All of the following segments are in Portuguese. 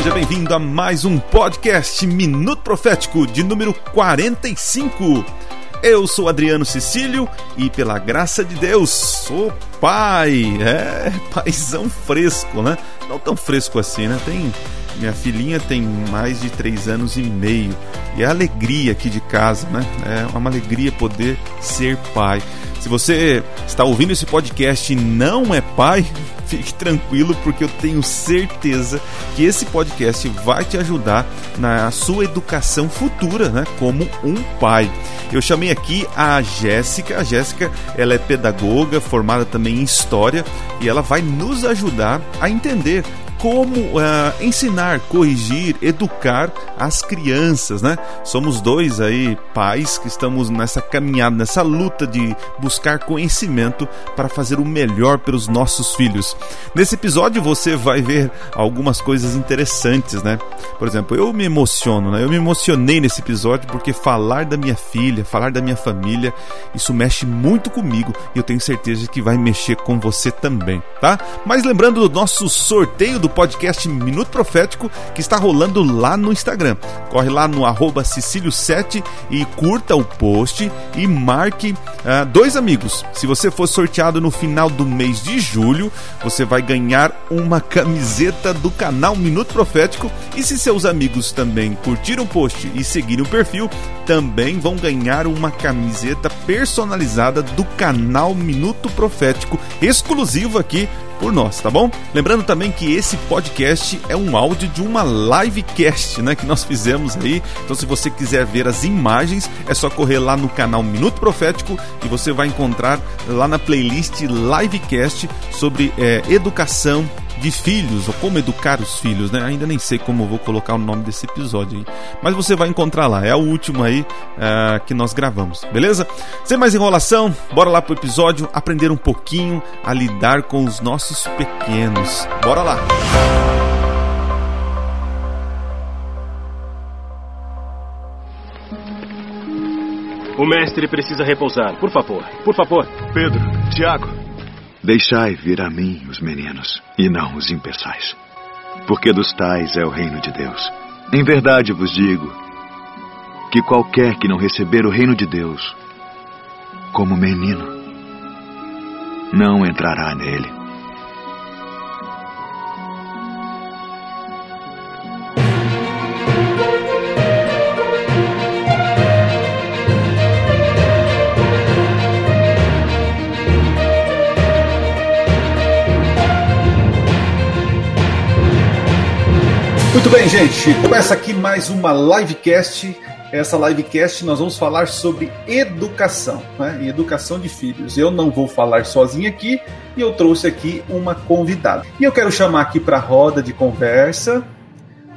Seja bem-vindo a mais um podcast Minuto Profético de número 45. Eu sou Adriano Cecílio e, pela graça de Deus, sou pai. É, paizão fresco, né? Não tão fresco assim, né? Tem. Minha filhinha tem mais de três anos e meio e é alegria aqui de casa, né? É uma alegria poder ser pai. Se você está ouvindo esse podcast e não é pai, fique tranquilo, porque eu tenho certeza que esse podcast vai te ajudar na sua educação futura, né? Como um pai. Eu chamei aqui a Jéssica. A Jéssica, ela é pedagoga, formada também em história, e ela vai nos ajudar a entender como uh, ensinar, corrigir, educar as crianças, né? Somos dois aí pais que estamos nessa caminhada, nessa luta de buscar conhecimento para fazer o melhor pelos nossos filhos. Nesse episódio você vai ver algumas coisas interessantes, né? Por exemplo, eu me emociono, né? Eu me emocionei nesse episódio porque falar da minha filha, falar da minha família, isso mexe muito comigo e eu tenho certeza que vai mexer com você também, tá? Mas lembrando do nosso sorteio do podcast Minuto Profético que está rolando lá no Instagram. Corre lá no arroba Cecílio7 e curta o post e marque uh, dois amigos. Se você for sorteado no final do mês de julho, você vai ganhar uma camiseta do canal Minuto Profético. E se seus amigos também curtiram o post e seguirem o perfil, também vão ganhar uma camiseta personalizada do canal Minuto Profético, exclusivo aqui por nós, tá bom? Lembrando também que esse podcast é um áudio de uma livecast, né, que nós fizemos aí. Então, se você quiser ver as imagens, é só correr lá no canal Minuto Profético e você vai encontrar lá na playlist livecast sobre é, educação de filhos, ou como educar os filhos, né? Ainda nem sei como vou colocar o nome desse episódio aí. Mas você vai encontrar lá, é o último aí uh, que nós gravamos, beleza? Sem mais enrolação, bora lá pro episódio aprender um pouquinho a lidar com os nossos pequenos. Bora lá! O mestre precisa repousar. Por favor, por favor. Pedro, Tiago, Deixai vir a mim os meninos, e não os impeçais, porque dos tais é o reino de Deus. Em verdade vos digo que qualquer que não receber o reino de Deus como menino, não entrará nele. Muito bem, gente. Começa aqui mais uma livecast. Essa livecast nós vamos falar sobre educação, né? E educação de filhos. Eu não vou falar sozinho aqui e eu trouxe aqui uma convidada. E eu quero chamar aqui para roda de conversa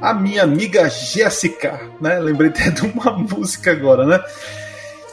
a minha amiga Jéssica, né? Lembrei até de uma música agora, né?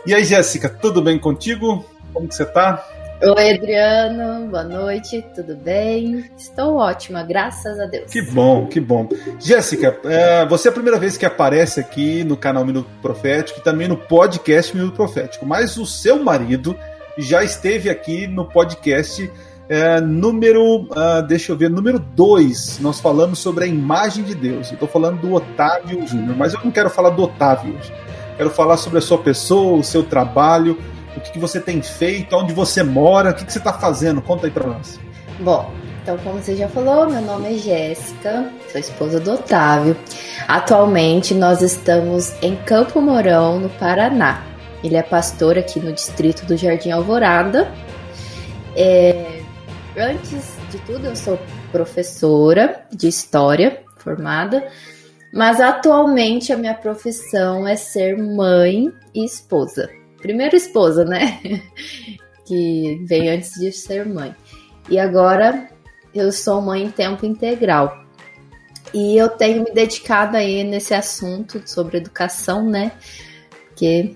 E aí, Jéssica, tudo bem contigo? Como que você tá? Oi, Adriano, boa noite, tudo bem? Estou ótima, graças a Deus. Que bom, que bom. Jéssica, é, você é a primeira vez que aparece aqui no canal Minuto Profético e também no podcast Minuto Profético, mas o seu marido já esteve aqui no podcast é, número, uh, deixa eu ver, número 2. Nós falamos sobre a imagem de Deus. Eu estou falando do Otávio Júnior, mas eu não quero falar do Otávio hoje. Quero falar sobre a sua pessoa, o seu trabalho o que, que você tem feito, onde você mora, o que, que você está fazendo? Conta aí para nós. Bom, então, como você já falou, meu nome é Jéssica, sou esposa do Otávio. Atualmente, nós estamos em Campo Mourão, no Paraná. Ele é pastor aqui no distrito do Jardim Alvorada. É... Antes de tudo, eu sou professora de história formada, mas atualmente a minha profissão é ser mãe e esposa primeira esposa, né? que veio antes de ser mãe. E agora eu sou mãe em tempo integral. E eu tenho me dedicado aí nesse assunto sobre educação, né? Que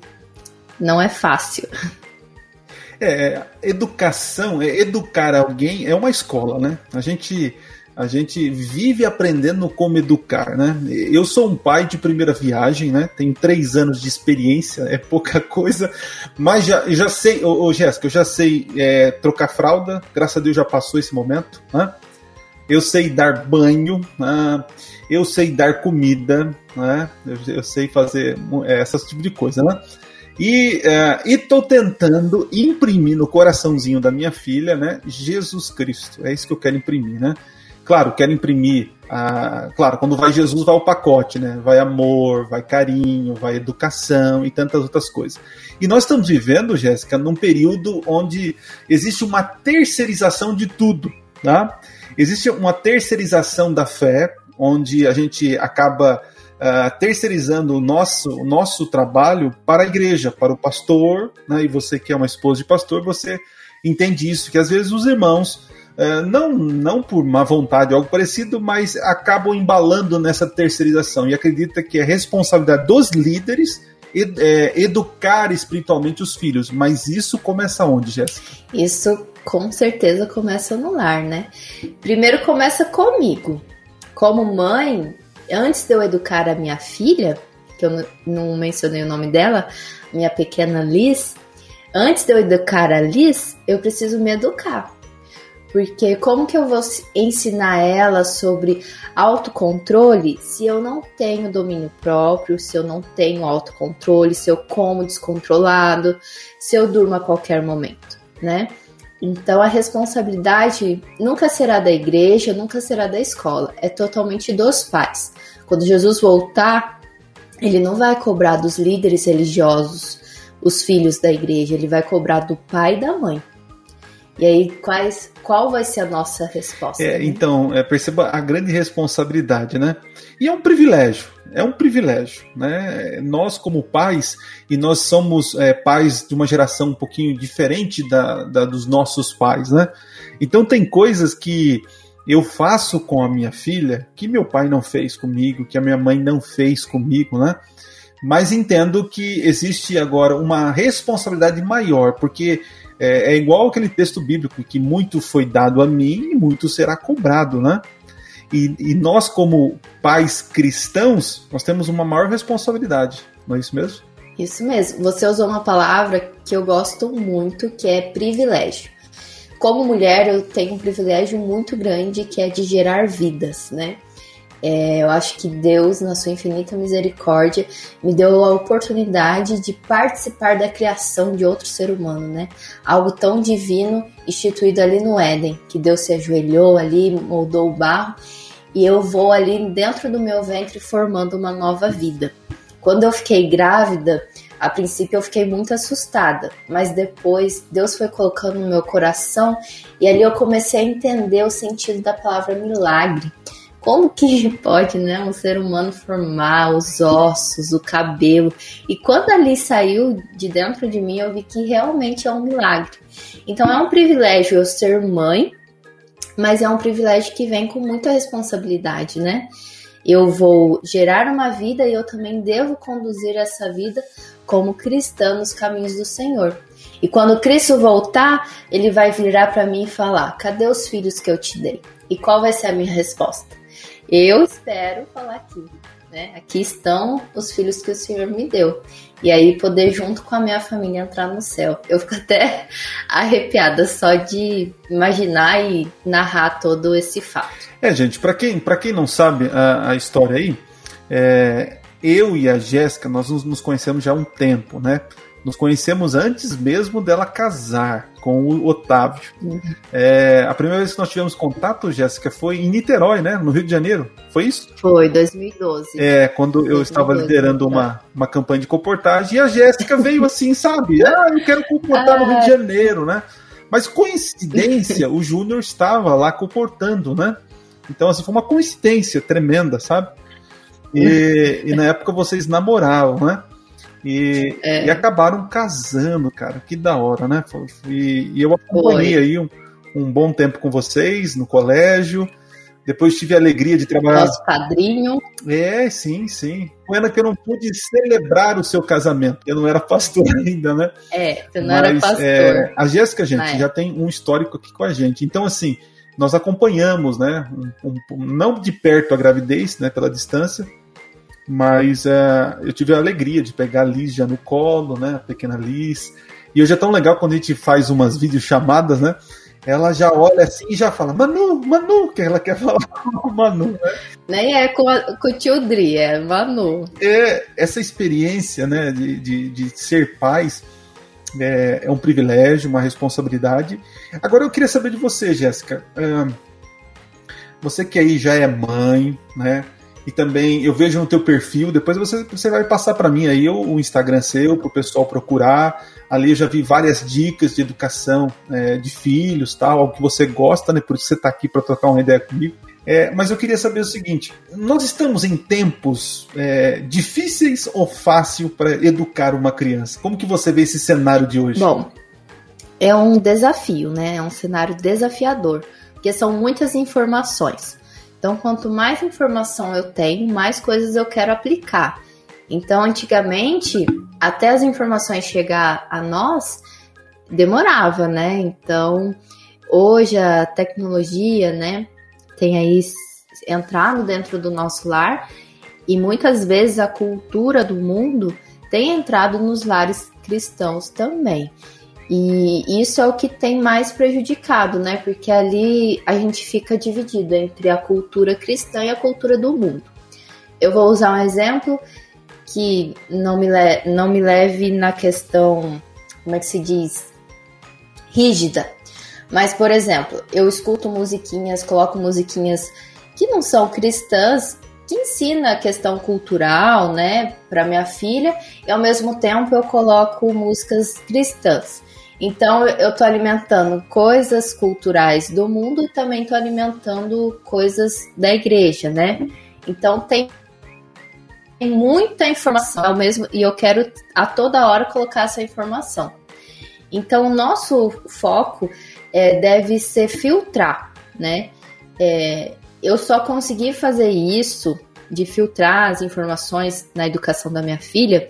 não é fácil. É, educação, é educar alguém é uma escola, né? A gente a gente vive aprendendo como educar, né? Eu sou um pai de primeira viagem, né? Tenho três anos de experiência, é pouca coisa, mas já, já sei, ô, ô Jéssica, eu já sei é, trocar fralda, graças a Deus já passou esse momento, né? eu sei dar banho, né? eu sei dar comida, né? eu, eu sei fazer é, esse tipo de coisa, né? E uh, estou tentando imprimir no coraçãozinho da minha filha, né? Jesus Cristo. É isso que eu quero imprimir, né? Claro, quero imprimir. Uh, claro, quando vai Jesus, vai o pacote, né? Vai amor, vai carinho, vai educação e tantas outras coisas. E nós estamos vivendo, Jéssica, num período onde existe uma terceirização de tudo, tá? Existe uma terceirização da fé, onde a gente acaba uh, terceirizando o nosso, o nosso trabalho para a igreja, para o pastor, né? e você que é uma esposa de pastor, você entende isso, que às vezes os irmãos, não, não por má vontade ou algo parecido, mas acabam embalando nessa terceirização e acredita que é responsabilidade dos líderes ed, é, educar espiritualmente os filhos. Mas isso começa onde, Jéssica? Isso com certeza começa no lar, né? Primeiro começa comigo. Como mãe, antes de eu educar a minha filha, que eu não mencionei o nome dela, minha pequena Liz, antes de eu educar a Liz, eu preciso me educar. Porque como que eu vou ensinar ela sobre autocontrole se eu não tenho domínio próprio, se eu não tenho autocontrole, se eu como descontrolado, se eu durmo a qualquer momento, né? Então a responsabilidade nunca será da igreja, nunca será da escola, é totalmente dos pais. Quando Jesus voltar, ele não vai cobrar dos líderes religiosos, os filhos da igreja, ele vai cobrar do pai e da mãe. E aí, quais, qual vai ser a nossa resposta? É, né? Então, é, perceba a grande responsabilidade, né? E é um privilégio, é um privilégio, né? Nós, como pais, e nós somos é, pais de uma geração um pouquinho diferente da, da dos nossos pais, né? Então, tem coisas que eu faço com a minha filha que meu pai não fez comigo, que a minha mãe não fez comigo, né? Mas entendo que existe agora uma responsabilidade maior, porque é, é igual aquele texto bíblico que muito foi dado a mim e muito será cobrado, né? E, e, nós, como pais cristãos, nós temos uma maior responsabilidade, não é isso mesmo? Isso mesmo. Você usou uma palavra que eu gosto muito, que é privilégio como mulher, eu tenho um privilégio muito grande que é de gerar vidas, né? É, eu acho que Deus, na sua infinita misericórdia, me deu a oportunidade de participar da criação de outro ser humano, né? Algo tão divino instituído ali no Éden, que Deus se ajoelhou ali, moldou o barro, e eu vou ali dentro do meu ventre formando uma nova vida. Quando eu fiquei grávida, a princípio eu fiquei muito assustada, mas depois Deus foi colocando no meu coração e ali eu comecei a entender o sentido da palavra milagre. Como que pode, né, um ser humano formar os ossos, o cabelo? E quando ali saiu de dentro de mim, eu vi que realmente é um milagre. Então é um privilégio eu ser mãe, mas é um privilégio que vem com muita responsabilidade, né? Eu vou gerar uma vida e eu também devo conduzir essa vida como cristã nos caminhos do Senhor. E quando Cristo voltar, ele vai virar para mim e falar: Cadê os filhos que eu te dei? E qual vai ser a minha resposta? Eu espero falar aqui, né? Aqui estão os filhos que o Senhor me deu. E aí poder junto com a minha família entrar no céu. Eu fico até arrepiada só de imaginar e narrar todo esse fato. É, gente, para quem, quem não sabe a, a história aí, é, eu e a Jéssica, nós nos conhecemos já há um tempo, né? Nos conhecemos antes mesmo dela casar com o Otávio. Uhum. É, a primeira vez que nós tivemos contato, Jéssica, foi em Niterói, né? No Rio de Janeiro. Foi isso? Foi, 2012. É, quando 2012, eu estava liderando uma, uma campanha de comportagem e a Jéssica veio assim, sabe? Ah, eu quero comportar no Rio de Janeiro, né? Mas coincidência, o Júnior estava lá comportando, né? Então, assim, foi uma coincidência tremenda, sabe? E, e na época vocês namoravam, né? E, é. e, acabaram casando, cara. Que da hora, né? E, e eu acompanhei aí um, um, bom tempo com vocês no colégio. Depois tive a alegria de trabalhar. Nosso padrinho. É, sim, sim. Pena que eu não pude celebrar o seu casamento. Eu não era pastor ainda, né? É, você não Mas, era pastor. É, a Jéssica, gente, já tem um histórico aqui com a gente. Então, assim, nós acompanhamos, né? Um, um, não de perto a gravidez, né? Pela distância mas é, eu tive a alegria de pegar a Liz já no colo, né? A pequena Liz. E hoje é tão legal quando a gente faz umas videochamadas, né? ela já olha assim e já fala, Manu, Manu, que ela quer falar com o Manu, né? Nem é com, a, com o tio Dri, é Manu. É, essa experiência, né, de, de, de ser pais é, é, um privilégio, uma responsabilidade. Agora eu queria saber de você, Jéssica. É, você que aí já é mãe, né? E também eu vejo no teu perfil, depois você, você vai passar para mim aí o Instagram seu, para o pessoal procurar. Ali eu já vi várias dicas de educação é, de filhos, tal, algo que você gosta, né? Por isso você está aqui para trocar uma ideia comigo. É, mas eu queria saber o seguinte: nós estamos em tempos é, difíceis ou fácil para educar uma criança? Como que você vê esse cenário de hoje? Bom, é um desafio, né? É um cenário desafiador, porque são muitas informações. Então, quanto mais informação eu tenho, mais coisas eu quero aplicar. Então, antigamente, até as informações chegar a nós, demorava, né? Então, hoje a tecnologia, né, tem aí entrado dentro do nosso lar e muitas vezes a cultura do mundo tem entrado nos lares cristãos também. E isso é o que tem mais prejudicado, né? Porque ali a gente fica dividido entre a cultura cristã e a cultura do mundo. Eu vou usar um exemplo que não me, não me leve na questão, como é que se diz? Rígida. Mas, por exemplo, eu escuto musiquinhas, coloco musiquinhas que não são cristãs, que ensina a questão cultural, né, para minha filha, e ao mesmo tempo eu coloco músicas cristãs. Então eu estou alimentando coisas culturais do mundo e também estou alimentando coisas da igreja, né? Então tem muita informação ao mesmo e eu quero a toda hora colocar essa informação. Então o nosso foco é, deve ser filtrar, né? É, eu só consegui fazer isso de filtrar as informações na educação da minha filha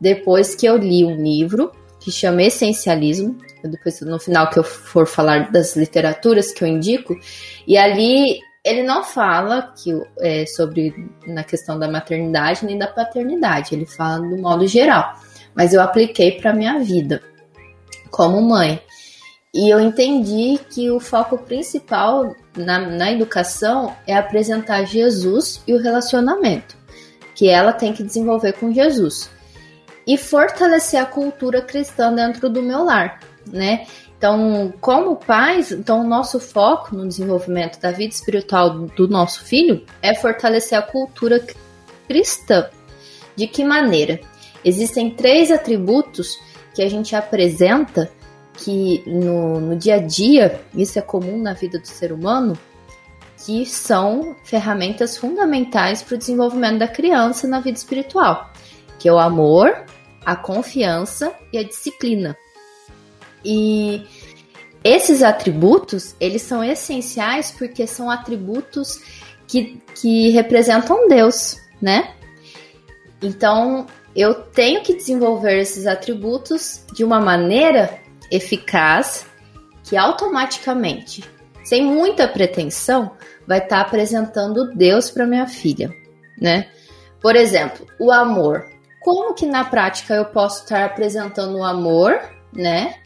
depois que eu li um livro que chama Essencialismo. Depois, no final, que eu for falar das literaturas que eu indico, e ali ele não fala que é, sobre na questão da maternidade nem da paternidade, ele fala do modo geral. Mas eu apliquei para minha vida como mãe. E eu entendi que o foco principal na, na educação é apresentar Jesus e o relacionamento que ela tem que desenvolver com Jesus e fortalecer a cultura cristã dentro do meu lar, né? Então, como pais, então o nosso foco no desenvolvimento da vida espiritual do nosso filho é fortalecer a cultura cristã. De que maneira? Existem três atributos que a gente apresenta que no, no dia a dia, isso é comum na vida do ser humano, que são ferramentas fundamentais para o desenvolvimento da criança na vida espiritual, que é o amor, a confiança e a disciplina. E esses atributos, eles são essenciais porque são atributos que, que representam Deus, né? Então, eu tenho que desenvolver esses atributos de uma maneira eficaz que automaticamente, sem muita pretensão, vai estar apresentando Deus para minha filha, né? Por exemplo, o amor como que na prática eu posso estar apresentando o amor, né,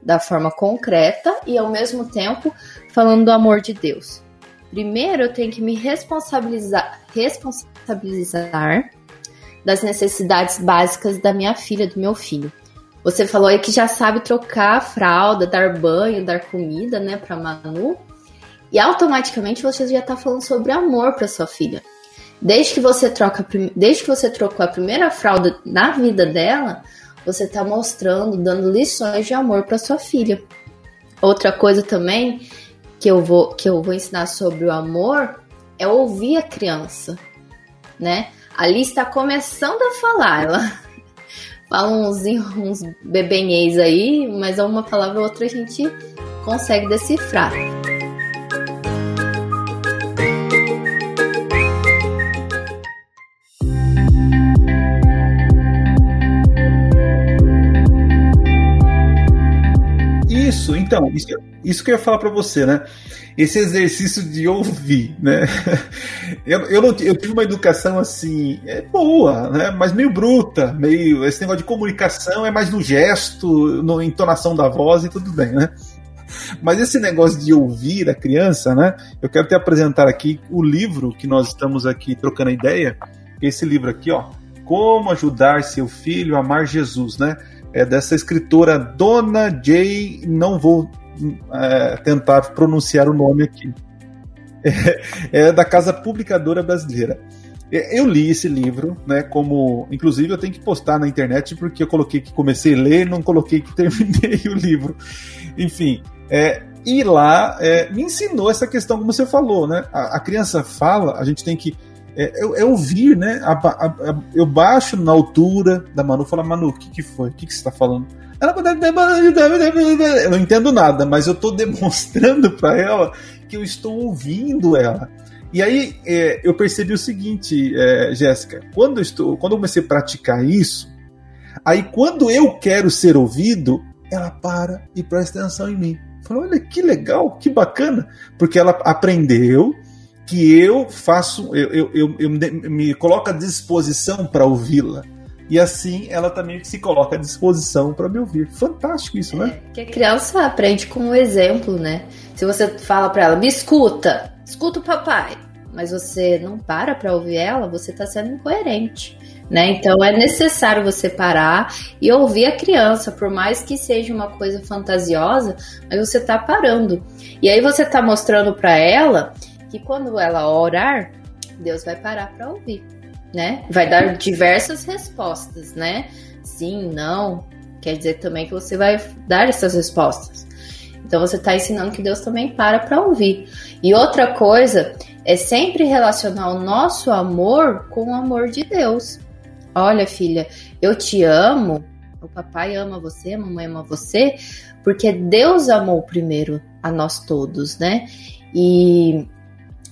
da forma concreta e ao mesmo tempo falando do amor de Deus. Primeiro eu tenho que me responsabilizar, responsabilizar das necessidades básicas da minha filha, do meu filho. Você falou aí que já sabe trocar a fralda, dar banho, dar comida, né, para Manu. E automaticamente você já está falando sobre amor para sua filha. Desde que você troca, desde que você trocou a primeira fralda na vida dela, você está mostrando, dando lições de amor para sua filha. Outra coisa também que eu vou que eu vou ensinar sobre o amor é ouvir a criança, né? Ali está começando a falar, ela fala uns, uns bebenhês aí, mas uma palavra ou outra a gente consegue decifrar. Isso, então, isso, isso que eu ia falar para você, né? Esse exercício de ouvir, né? Eu, eu, não, eu tive uma educação assim, é boa, né? Mas meio bruta, meio. Esse negócio de comunicação é mais no gesto, na entonação da voz e tudo bem, né? Mas esse negócio de ouvir a criança, né? Eu quero te apresentar aqui o livro que nós estamos aqui trocando ideia. Esse livro aqui, ó. Como ajudar seu filho a amar Jesus, né? É dessa escritora Dona J. Não vou é, tentar pronunciar o nome aqui. É, é da Casa Publicadora Brasileira. Eu li esse livro, né? Como. Inclusive, eu tenho que postar na internet porque eu coloquei que comecei a ler não coloquei que terminei o livro. Enfim. É, e lá é, me ensinou essa questão, como você falou, né? A, a criança fala, a gente tem que. É, é, ouvir, né? A, a, eu baixo na altura da Manu e falo, Manu, o que, que foi? O que, que você está falando? Ela, eu não entendo nada, mas eu estou demonstrando para ela que eu estou ouvindo ela. E aí é, eu percebi o seguinte, é, Jéssica, quando eu estou, quando eu comecei a praticar isso, aí quando eu quero ser ouvido, ela para e presta atenção em mim. Falou, olha que legal, que bacana, porque ela aprendeu que eu faço, eu, eu, eu, eu me coloco à disposição para ouvi-la. E assim ela também se coloca à disposição para me ouvir. Fantástico isso, né? É, que a criança aprende com um exemplo, né? Se você fala para ela, me escuta, escuta o papai, mas você não para para ouvir ela, você está sendo incoerente. Né? Então é necessário você parar e ouvir a criança, por mais que seja uma coisa fantasiosa, mas você está parando. E aí você está mostrando para ela que quando ela orar, Deus vai parar para ouvir, né? Vai dar diversas respostas, né? Sim, não. Quer dizer também que você vai dar essas respostas. Então você está ensinando que Deus também para para ouvir. E outra coisa é sempre relacionar o nosso amor com o amor de Deus. Olha, filha, eu te amo. O papai ama você, a mamãe ama você, porque Deus amou primeiro a nós todos, né? E,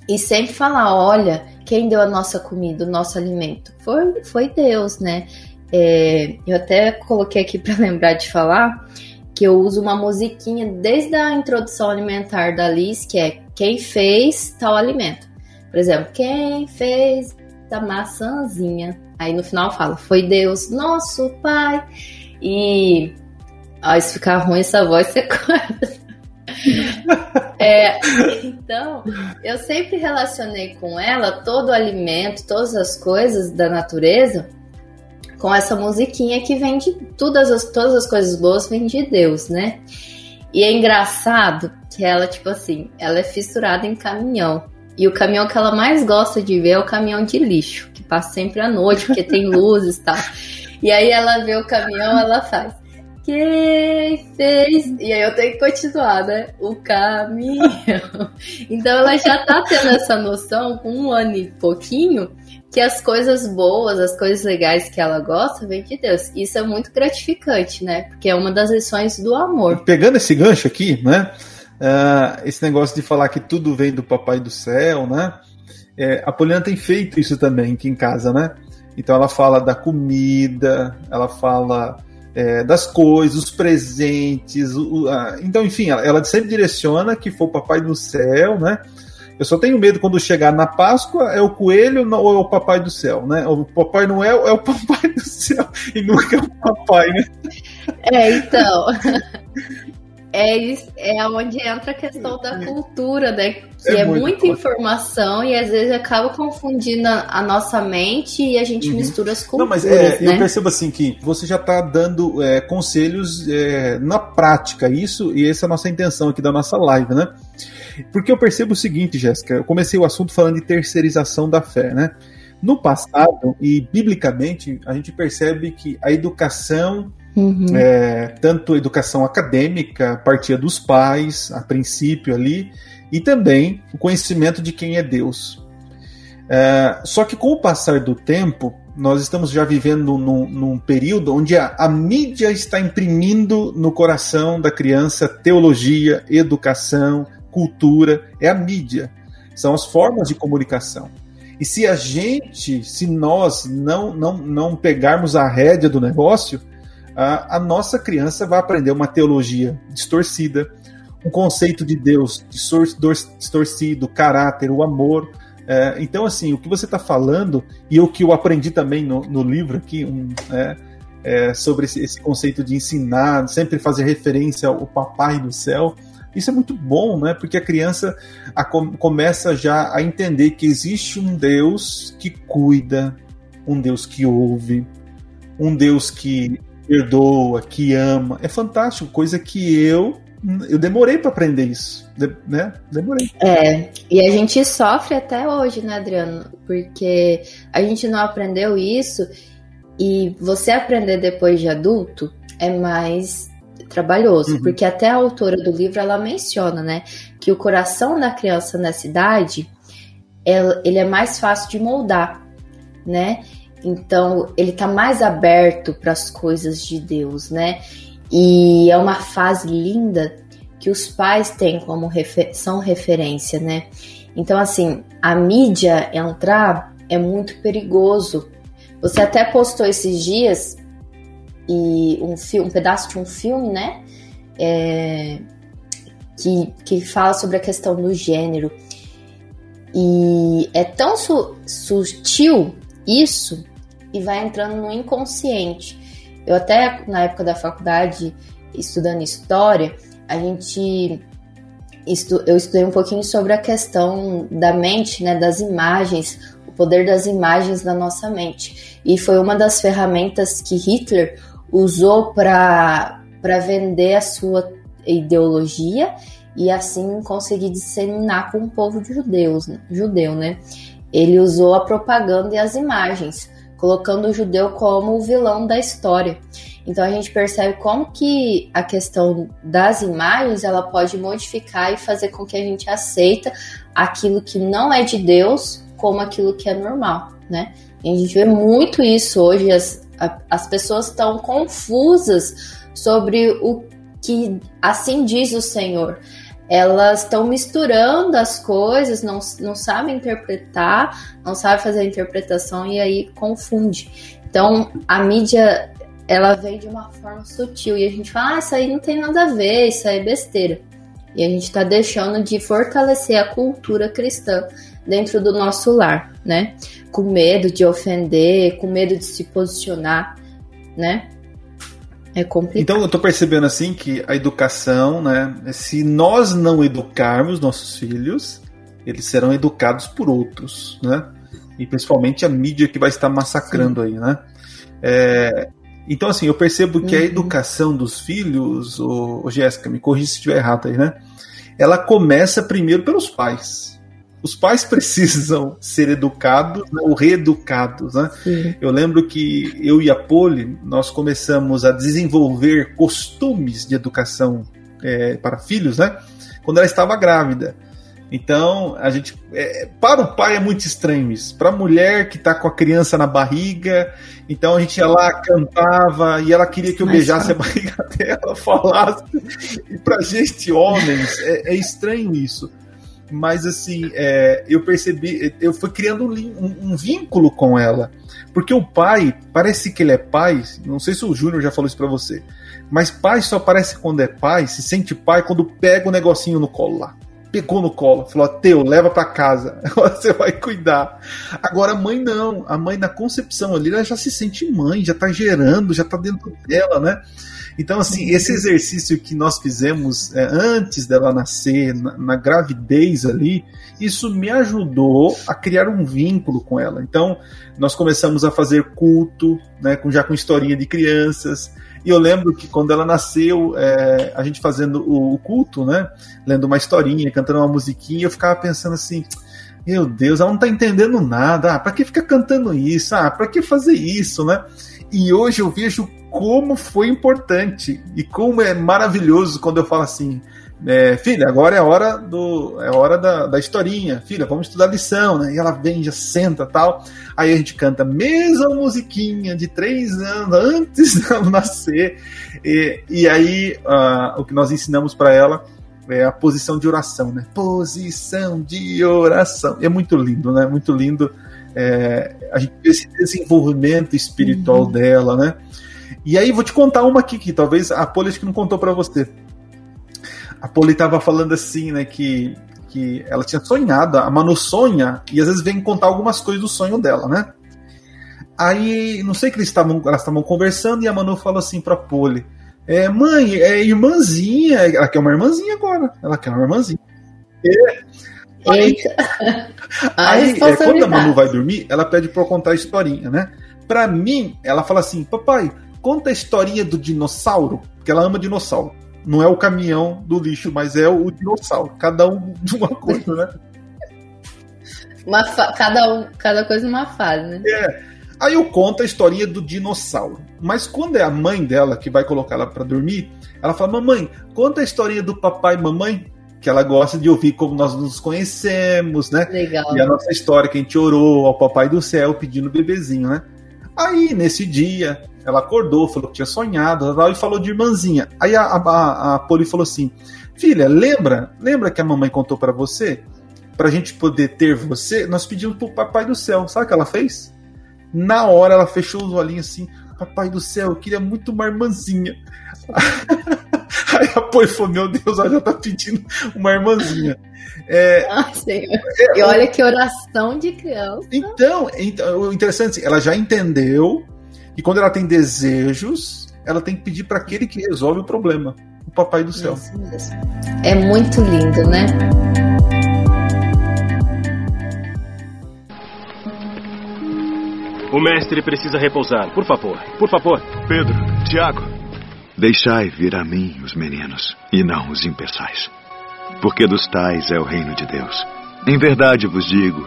e sempre falar: olha, quem deu a nossa comida, o nosso alimento? Foi, foi Deus, né? É, eu até coloquei aqui para lembrar de falar que eu uso uma musiquinha desde a introdução alimentar da Liz, que é quem fez tal alimento. Por exemplo, quem fez a maçãzinha. Aí no final fala, foi Deus, nosso Pai. E ó, se ficar ruim essa voz, você corta. É, então, eu sempre relacionei com ela todo o alimento, todas as coisas da natureza com essa musiquinha que vem de todas as, todas as coisas boas vêm de Deus, né? E é engraçado que ela, tipo assim, ela é fissurada em caminhão. E o caminhão que ela mais gosta de ver é o caminhão de lixo, que passa sempre à noite, porque tem luzes e tal. E aí ela vê o caminhão, ela faz. Quem fez? E aí eu tenho que continuar, né? O caminhão. Então ela já tá tendo essa noção com um ano e pouquinho que as coisas boas, as coisas legais que ela gosta, vem de Deus. Isso é muito gratificante, né? Porque é uma das lições do amor. Pegando esse gancho aqui, né? Uh, esse negócio de falar que tudo vem do Papai do Céu, né? É, a Poliana tem feito isso também aqui em casa, né? Então ela fala da comida, ela fala é, das coisas, os presentes. O, a, então, enfim, ela, ela sempre direciona que for o Papai do Céu, né? Eu só tenho medo quando chegar na Páscoa, é o coelho ou é o Papai do Céu, né? O Papai Noel é o Papai do Céu e nunca é o Papai, né? É, então. É, é onde entra a questão da cultura, né? Que é, é muita informação e às vezes acaba confundindo a, a nossa mente e a gente uhum. mistura as culturas. Não, mas é, né? eu percebo assim que você já está dando é, conselhos é, na prática, isso, e essa é a nossa intenção aqui da nossa live, né? Porque eu percebo o seguinte, Jéssica, eu comecei o assunto falando de terceirização da fé, né? No passado, e biblicamente, a gente percebe que a educação, uhum. é, tanto educação acadêmica, partia dos pais, a princípio ali, e também o conhecimento de quem é Deus. É, só que com o passar do tempo, nós estamos já vivendo num, num período onde a, a, mídia está imprimindo no coração da criança teologia, educação, cultura, é a mídia, são as formas de comunicação. E se a gente, se nós não, não, não pegarmos a rédea do negócio, a, a nossa criança vai aprender uma teologia distorcida, um conceito de Deus distorcido, caráter, o amor. É, então, assim, o que você está falando, e o que eu aprendi também no, no livro aqui, um, é, é, sobre esse, esse, conceito de ensinar, sempre fazer referência ao Papai do Céu, Isso é muito bom, né? Porque a criança a, começa já a entender que existe um Deus que cuida, um Deus que ouve, um Deus que perdoa, que ama. É fantástico, coisa que eu eu demorei para aprender isso, né? Demorei. É, e a gente sofre até hoje, né, Adriano? Porque a gente não aprendeu isso e você aprender depois de adulto é mais trabalhoso, uhum. porque até a autora do livro ela menciona, né, que o coração da criança nessa idade ele é mais fácil de moldar, né? Então ele tá mais aberto para as coisas de Deus, né? E é uma fase linda que os pais têm como refer são referência, né? Então, assim, a mídia entrar é muito perigoso. Você até postou esses dias e um, um pedaço de um filme, né? É, que, que fala sobre a questão do gênero. E é tão su sutil isso e vai entrando no inconsciente. Eu até na época da faculdade, estudando história, a gente estu, eu estudei um pouquinho sobre a questão da mente, né, das imagens, o poder das imagens na nossa mente. E foi uma das ferramentas que Hitler usou para vender a sua ideologia e assim conseguir disseminar com o povo de judeus, judeu, né? Ele usou a propaganda e as imagens colocando o judeu como o vilão da história. Então a gente percebe como que a questão das imagens ela pode modificar e fazer com que a gente aceita aquilo que não é de Deus como aquilo que é normal, né? E a gente vê muito isso hoje, as, as pessoas estão confusas sobre o que assim diz o Senhor elas estão misturando as coisas, não, não sabem interpretar, não sabem fazer a interpretação e aí confunde. Então, a mídia, ela vem de uma forma sutil e a gente fala, ah, isso aí não tem nada a ver, isso aí é besteira. E a gente está deixando de fortalecer a cultura cristã dentro do nosso lar, né? Com medo de ofender, com medo de se posicionar, né? É complicado. Então eu tô percebendo assim que a educação, né? Se nós não educarmos nossos filhos, eles serão educados por outros, né? E principalmente a mídia que vai estar massacrando Sim. aí, né? É, então, assim, eu percebo que uhum. a educação dos filhos, ô, ô Jéssica, me corrija se estiver errado aí, né? Ela começa primeiro pelos pais os pais precisam ser educados né, ou reeducados. Né? Eu lembro que eu e a Poli, nós começamos a desenvolver costumes de educação é, para filhos, né? Quando ela estava grávida. Então, a gente. É, para o pai é muito estranho isso. Para a mulher que está com a criança na barriga, então a gente ia lá, cantava, e ela queria que eu Mas beijasse a barriga dela, falasse. E para gente, homens, é, é estranho isso mas assim, é, eu percebi, eu fui criando um, um, um, vínculo com ela. Porque o pai, parece que ele é pai, não sei se o Júnior já falou isso pra você, mas pai só aparece quando é pai, se sente pai quando pega o negocinho no colo lá. Pegou no colo, falou: Teu, leva para casa, você vai cuidar. Agora a mãe não, a mãe na concepção ali, ela já se sente mãe, já tá gerando, já tá dentro dela, né? Então, assim, esse exercício que nós fizemos é, antes dela nascer, na, na, gravidez ali, isso me ajudou a criar um vínculo com ela. Então, nós começamos a fazer culto, né, com, já com historinha de crianças. E eu lembro que quando ela nasceu, é, a gente fazendo o, o culto, né, lendo uma historinha, cantando uma musiquinha, eu ficava pensando assim meu Deus, ela não tá entendendo nada. Ah, pra que ficar cantando isso? Ah, pra que fazer isso, né? E hoje eu vejo como foi importante e como é maravilhoso quando eu falo assim, é, filha, agora é a hora do é a hora da, da historinha, filha, vamos estudar lição, né? E ela vem, já senta tal. Aí a gente canta a mesma musiquinha de três anos antes de ela nascer. E, e aí uh, o que nós ensinamos para ela é a posição de oração, né? Posição de oração. É muito lindo, né? Muito lindo. É, a gente vê esse desenvolvimento espiritual uhum. dela, né? E aí vou te contar uma aqui que talvez a Poli acho que não contou para você. A Poli estava falando assim, né, que, que ela tinha sonhado, a Manu sonha e às vezes vem contar algumas coisas do sonho dela, né? Aí, não sei que eles estavam, elas estavam conversando e a Manu falou assim para Poli: É, mãe, é irmãzinha. Ela quer uma irmãzinha agora. Ela quer uma irmãzinha. É. Aí, aí é, quando a Manu vai dormir, ela pede pra eu contar a historinha, né? Pra mim, ela fala assim: Papai, conta a historinha do dinossauro, porque ela ama dinossauro. Não é o caminhão do lixo, mas é o dinossauro. Cada um de uma coisa, né? Uma cada, um, cada coisa numa fase, né? É. Aí eu conto a historinha do dinossauro. Mas quando é a mãe dela que vai colocar ela para dormir, ela fala: Mamãe, conta a historinha do papai e mamãe que ela gosta de ouvir como nós nos conhecemos, né? Legal. E a nossa história que a gente orou ao Papai do Céu pedindo bebezinho, né? Aí, nesse dia, ela acordou, falou que tinha sonhado e falou de irmãzinha. Aí a, a, a Poli falou assim: Filha, lembra? Lembra que a mamãe contou para você? Pra gente poder ter você, nós pedimos pro Papai do Céu. Sabe o que ela fez? Na hora ela fechou os olhinhos assim: Papai do Céu, eu queria muito uma irmãzinha. Aí a Poi falou: Meu Deus, ela já tá pedindo uma irmãzinha. É, ah, é, e olha que oração de criança. Então, então, o interessante, ela já entendeu que quando ela tem desejos, ela tem que pedir para aquele que resolve o problema, o Papai do Céu. Isso mesmo. É muito lindo, né? O mestre precisa repousar, por favor, por favor. Pedro, Tiago. Deixai vir a mim os meninos, e não os impeçais, porque dos tais é o reino de Deus. Em verdade vos digo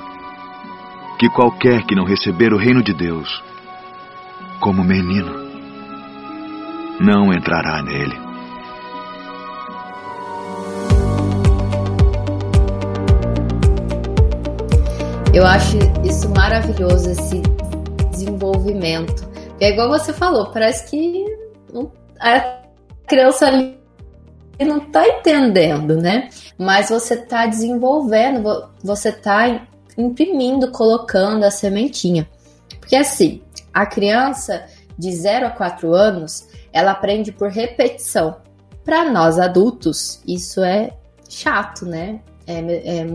que qualquer que não receber o reino de Deus como menino, não entrará nele. Eu acho isso maravilhoso, esse desenvolvimento. É igual você falou, parece que não a criança ali não está entendendo, né? Mas você está desenvolvendo, você está imprimindo, colocando a sementinha. Porque assim, a criança de 0 a 4 anos, ela aprende por repetição. Para nós adultos, isso é chato, né? É, é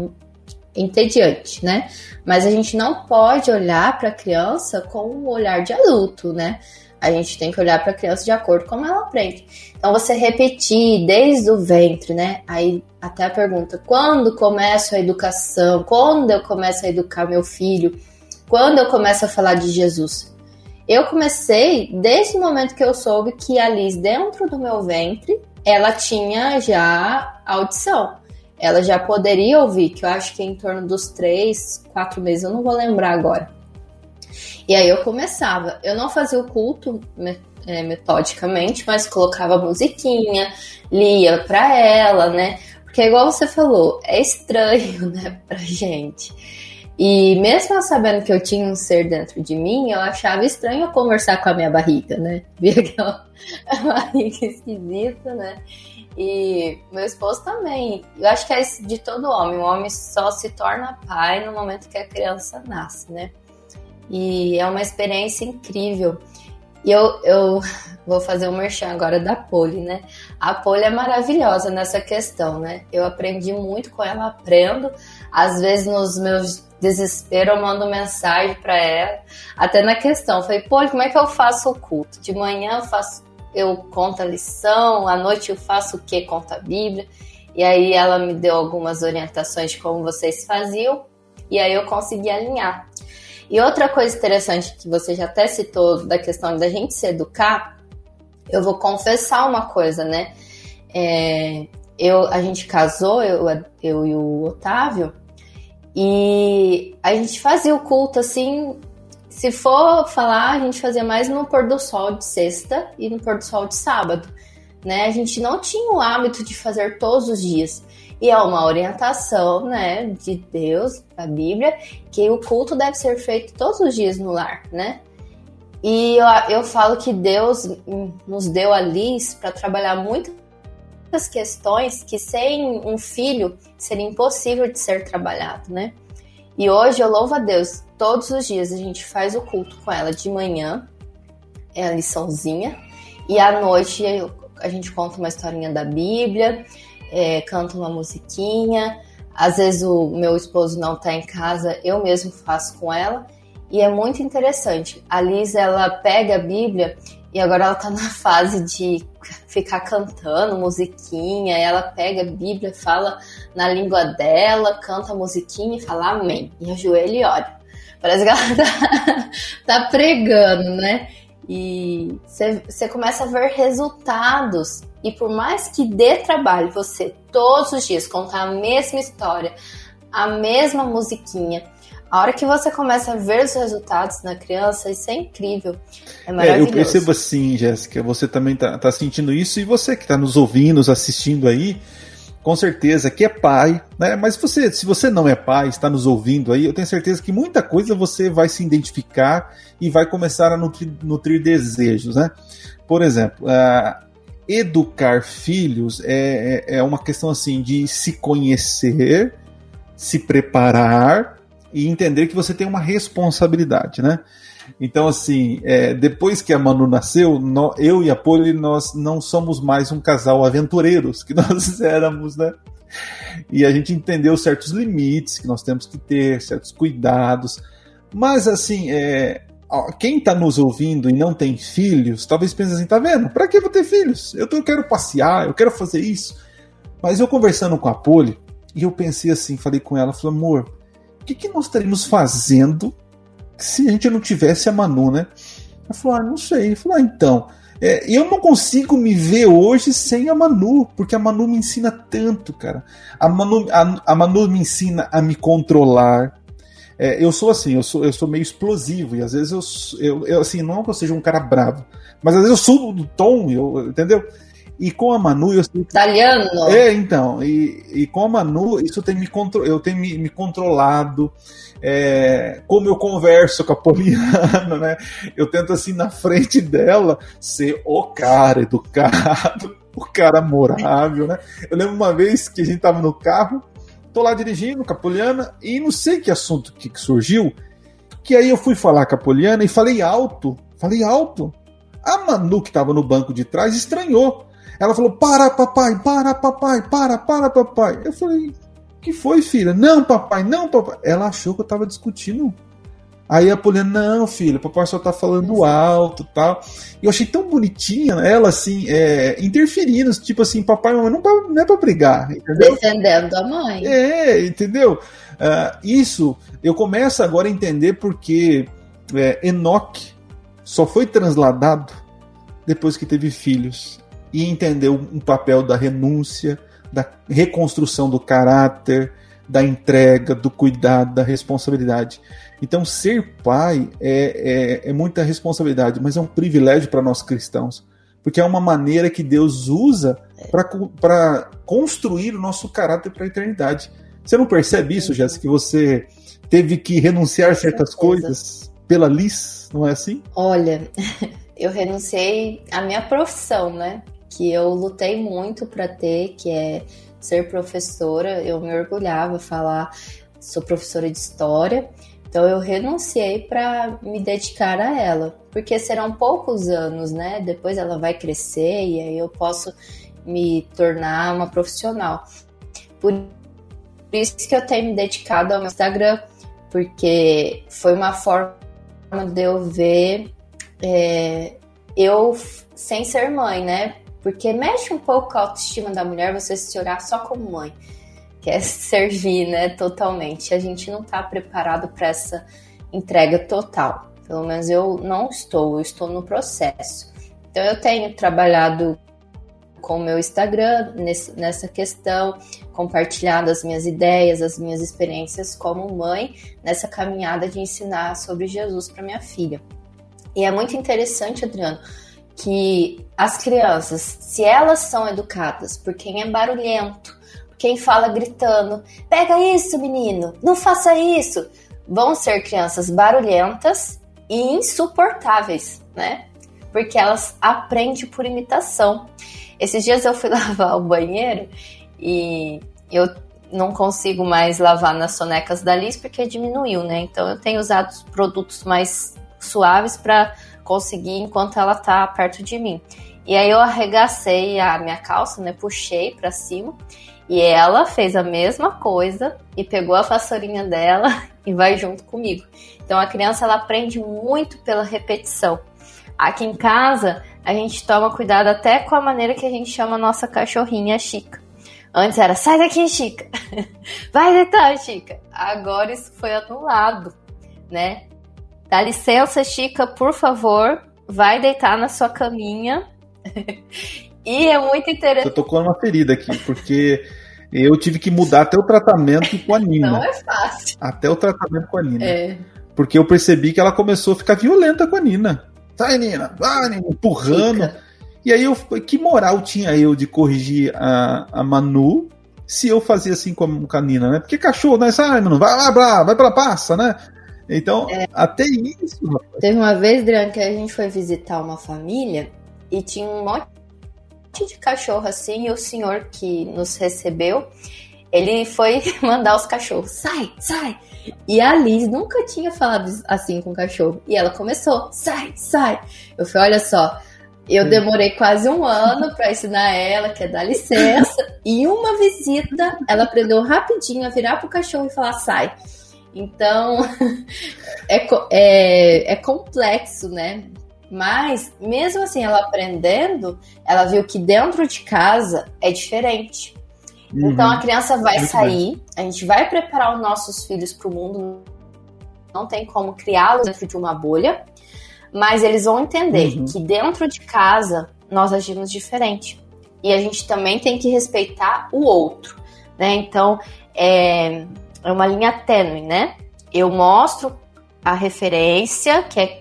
entediante, né? Mas a gente não pode olhar para a criança com o olhar de adulto, né? A gente tem que olhar para a criança de acordo com como ela aprende. Então, você repetir desde o ventre, né? Aí, até a pergunta: quando começo a educação? Quando eu começo a educar meu filho? Quando eu começo a falar de Jesus? Eu comecei desde o momento que eu soube que a Liz, dentro do meu ventre, ela tinha já audição. Ela já poderia ouvir, que eu acho que é em torno dos três, quatro meses, eu não vou lembrar agora. E aí eu começava. Eu não fazia o culto é, metodicamente, mas colocava musiquinha, lia para ela, né? Porque igual você falou, é estranho, né, pra gente. E mesmo sabendo que eu tinha um ser dentro de mim, eu achava estranho conversar com a minha barriga, né? Via aquela barriga esquisita, né? E meu esposo também. Eu acho que é de todo homem. O homem só se torna pai no momento que a criança nasce, né? E é uma experiência incrível. E eu, eu vou fazer um merchan agora da Poli, né? A Poli é maravilhosa nessa questão, né? Eu aprendi muito com ela, aprendo. Às vezes nos meus desespero eu mando mensagem para ela, até na questão. Falei, Poli, como é que eu faço o culto? De manhã eu faço, eu conto a lição, à noite eu faço o que? Conto a Bíblia. E aí ela me deu algumas orientações de como vocês faziam, e aí eu consegui alinhar. E outra coisa interessante que você já até citou da questão da gente se educar, eu vou confessar uma coisa, né? É, eu, a gente casou, eu, eu e o Otávio, e a gente fazia o culto assim. Se for falar, a gente fazia mais no pôr do sol de sexta e no pôr do sol de sábado. Né? A gente não tinha o hábito de fazer todos os dias. E é uma orientação, né, de Deus, da Bíblia, que o culto deve ser feito todos os dias no lar, né? E eu, eu falo que Deus nos deu a Liz para trabalhar muitas questões que sem um filho seria impossível de ser trabalhado, né? E hoje eu louvo a Deus, todos os dias a gente faz o culto com ela de manhã, é a liçãozinha, e à noite a gente conta uma historinha da Bíblia, é, canto uma musiquinha. Às vezes o meu esposo não está em casa, eu mesmo faço com ela. E é muito interessante. A Liz, ela pega a Bíblia, e agora ela tá na fase de ficar cantando musiquinha. Ela pega a Bíblia, fala na língua dela, canta a musiquinha e fala amém. E ajoelha e ora. Parece que ela tá, tá pregando, né? E você começa a ver resultados. E por mais que dê trabalho você todos os dias contar a mesma história, a mesma musiquinha, a hora que você começa a ver os resultados na criança, isso é incrível. É maravilhoso. É, eu percebo assim, Jéssica, você também tá, tá sentindo isso, e você que está nos ouvindo, nos assistindo aí, com certeza que é pai, né? Mas você, se você não é pai, está nos ouvindo aí, eu tenho certeza que muita coisa você vai se identificar e vai começar a nutrir, nutrir desejos, né? Por exemplo, uh, educar filhos é, é, é uma questão assim de se conhecer, se preparar e entender que você tem uma responsabilidade, né? Então, assim, é, depois que a Manu nasceu, eu e a Poli, nós não somos mais um casal aventureiros que nós éramos, né? E a gente entendeu certos limites que nós temos que ter, certos cuidados. Mas, assim, é, quem está nos ouvindo e não tem filhos, talvez pense assim, tá vendo? Para que eu vou ter filhos? Eu, tô, eu quero passear, eu quero fazer isso. Mas eu conversando com a Poli, e eu pensei assim, falei com ela, falei, amor, que, que nós estaríamos fazendo se a gente não tivesse a Manu, né? Ela falou, ah, não sei. Eu falei, ah, então, é, eu não consigo me ver hoje sem a Manu, porque a Manu me ensina tanto, cara. A Manu, a, a Manu me ensina a me controlar. É, eu sou assim, eu sou, eu sou meio explosivo, e às vezes eu, eu, eu assim, não é que eu seja um cara bravo, mas às vezes eu subo do tom, eu, entendeu? E com a Manu eu sei. Italiano? É, então. E, e com a Manu, isso tem me contro... eu tenho me, me controlado. É, como eu converso com a Poliana, né? Eu tento, assim, na frente dela, ser o cara educado, o cara amorável, né? Eu lembro uma vez que a gente tava no carro, tô lá dirigindo com a Poliana, e não sei que assunto que, que surgiu, que aí eu fui falar com a Poliana e falei alto, falei alto. A Manu, que estava no banco de trás, estranhou. Ela falou: Para, papai, para, papai, para, para, papai. Eu falei: Que foi, filha? Não, papai, não, papai. Ela achou que eu tava discutindo. Aí a Poliana, não, filha, papai só tá falando alto tal. E eu achei tão bonitinha ela, assim, é, interferindo, tipo assim, papai e mamãe não, não é pra brigar, entendeu? Defendendo a mãe. É, entendeu? Uh, isso eu começo agora a entender porque é, Enoque só foi transladado depois que teve filhos e entendeu um papel da renúncia, da reconstrução do caráter, da entrega, do cuidado, da responsabilidade. Então, ser pai é, é, é muita responsabilidade, mas é um privilégio para nós cristãos, porque é uma maneira que Deus usa para construir o nosso caráter para a eternidade. Você não percebe isso, Jéssica, que você teve que renunciar certas coisas pela Liz, não é assim? Olha, eu renunciei à minha profissão, né? Que eu lutei muito para ter, que é ser professora. Eu me orgulhava falar, sou professora de história. Então eu renunciei para me dedicar a ela, porque serão poucos anos, né? Depois ela vai crescer e aí eu posso me tornar uma profissional. Por isso que eu tenho me dedicado ao meu Instagram, porque foi uma forma de eu ver é, eu sem ser mãe, né? Porque mexe um pouco com a autoestima da mulher você se olhar só como mãe, que é servir, né, totalmente. A gente não está preparado para essa entrega total. Pelo menos eu não estou, eu estou no processo. Então eu tenho trabalhado com o meu Instagram nesse, nessa questão, compartilhado as minhas ideias, as minhas experiências como mãe nessa caminhada de ensinar sobre Jesus para minha filha. E é muito interessante, Adriano, que as crianças, se elas são educadas por quem é barulhento, por quem fala gritando, pega isso, menino, não faça isso, vão ser crianças barulhentas e insuportáveis, né? Porque elas aprendem por imitação. Esses dias eu fui lavar o banheiro e eu não consigo mais lavar nas sonecas da Liz porque diminuiu, né? Então eu tenho usado produtos mais suaves para conseguir enquanto ela tá perto de mim. E aí eu arregacei a minha calça, né? Puxei para cima. E ela fez a mesma coisa e pegou a vassourinha dela e vai junto comigo. Então a criança ela aprende muito pela repetição. Aqui em casa, a gente toma cuidado até com a maneira que a gente chama a nossa cachorrinha Chica. Antes era, sai daqui, Chica. Vai deitar, Chica. Agora isso foi anulado, né? Dá licença, Chica, por favor. Vai deitar na sua caminha. e é muito interessante. Eu tocou numa ferida aqui, porque eu tive que mudar até o tratamento com a Nina. Não é fácil. Até o tratamento com a Nina. É. Porque eu percebi que ela começou a ficar violenta com a Nina. Sai, Nina, vai, Nina, empurrando. E aí, eu, que moral tinha eu de corrigir a, a Manu se eu fazia assim com a Nina, né? Porque cachorro, né? Sai, Manu, vai lá, vai, vai pra passa, né? Então, É. até isso, rapaz. Teve uma vez, Adriano, que a gente foi visitar uma família e tinha um monte de cachorro assim, e o senhor que nos recebeu, ele foi mandar os cachorros, sai, sai. E a Liz nunca tinha falado assim com o cachorro. E ela começou, sai, sai. Eu falei, olha só, eu É. demorei quase um ano pra ensinar ela que é dar licença. e em uma visita, ela aprendeu rapidinho a virar pro cachorro e falar, sai. Então, é, é, é complexo, né? Mas, mesmo assim, ela aprendendo, ela viu que dentro de casa é diferente. Então, a criança vai Uhum. Muito sair, a gente vai preparar os nossos filhos para o mundo. Não tem como criá-los dentro de uma bolha, mas eles vão entender Uhum. que dentro de casa nós agimos diferente. E a gente também tem que respeitar o outro, né? Então, é, é uma linha tênue, né? Eu mostro a referência, que é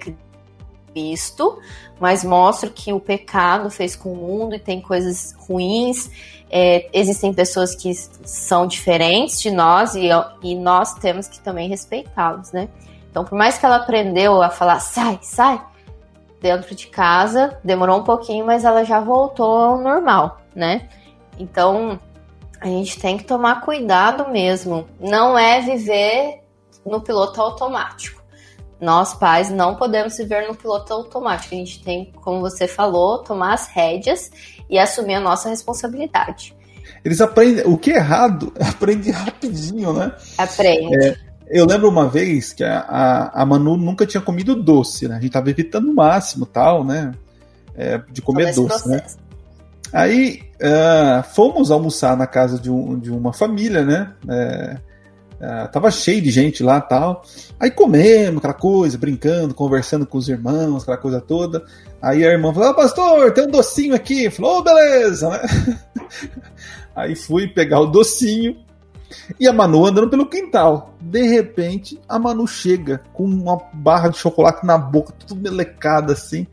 Cristo, mas mostro que o pecado fez com o mundo e tem coisas ruins. É, existem pessoas que são diferentes de nós e, e nós temos que também respeitá-los, né? Então, por mais que ela aprendeu a falar sai, sai, dentro de casa, demorou um pouquinho, mas ela já voltou ao normal, né? Então, a gente tem que tomar cuidado mesmo. Não é viver no piloto automático. Nós, pais, não podemos viver no piloto automático. A gente tem, como você falou, tomar as rédeas e assumir a nossa responsabilidade. Eles aprendem. O que é errado, aprende rapidinho, né? Aprende. Eu lembro uma vez que a, a, a Manu nunca tinha comido doce, né? A gente tava evitando o máximo tal, né? É, de comer Todo esse doce, né? Aí ah, fomos almoçar na casa de, um- de uma família, né? É, ah, tava cheio de gente lá tal. Aí comemos aquela coisa, brincando, conversando com os irmãos, aquela coisa toda. Aí a irmã falou: ah, Pastor, tem um docinho aqui. Falou: oh, beleza, né? Aí fui pegar o docinho e a Manu andando pelo quintal. De repente, a Manu chega com uma barra de chocolate na boca, tudo melecada assim.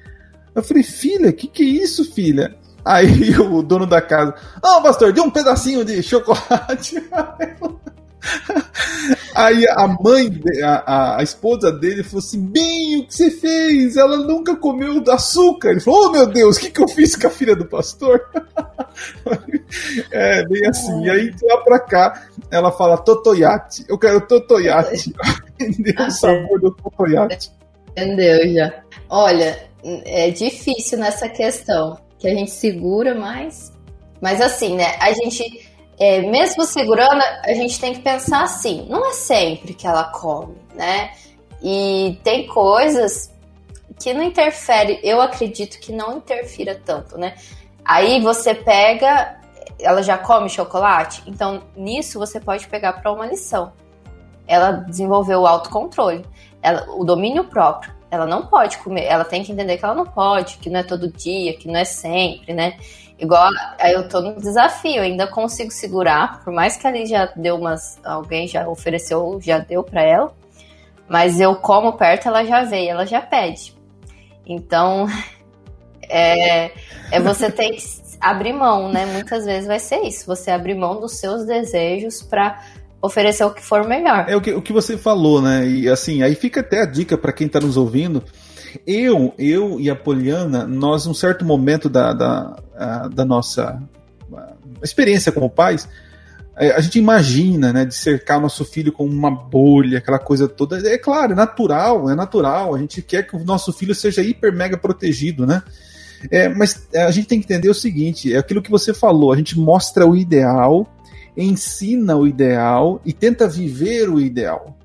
Eu falei, filha, que que é isso, filha? Aí o dono da casa, ah, pastor, dê um pedacinho de chocolate. Aí a mãe, a, a esposa dele falou assim: Bem, o que você fez? Ela nunca comeu açúcar. Ele falou: Oh meu Deus, o que, que eu fiz com a filha do pastor? é, bem assim. E aí de lá pra cá, ela fala: Totoyate, eu quero Totoyate. Entendeu o sabor do Totoyate. Entendeu já. Olha, é difícil nessa questão, que a gente segura mais. Mas assim, né? A gente, é, mesmo segurando, a gente tem que pensar assim: não é sempre que ela come, né? E tem coisas que não interfere, eu acredito que não interfira tanto, né? Aí você pega, ela já come chocolate, então nisso você pode pegar para uma lição. Ela desenvolveu o autocontrole ela- o domínio próprio. Ela não pode comer, ela tem que entender que ela não pode, que não é todo dia, que não é sempre, né? Igual aí eu tô no desafio, ainda consigo segurar, por mais que ali já deu umas. Alguém já ofereceu, já deu pra ela, mas eu como perto, ela já veio, ela já pede. Então, é, é você ter que abrir mão, né? Muitas vezes vai ser isso, você abrir mão dos seus desejos pra oferecer o que for melhor. É o que, o que você falou, né? E assim, aí fica até a dica para quem tá nos ouvindo. Eu, eu e a Poliana, nós, num certo momento da, da, da nossa experiência como pais, eh, a gente imagina, né, de cercar nosso filho com uma bolha, aquela coisa toda. É claro, é natural, é natural. A gente quer que o nosso filho seja hiper mega protegido, né? É, mas a gente tem que entender o seguinte: é aquilo que você falou, a gente mostra o ideal, ensina o ideal e tenta viver o ideal.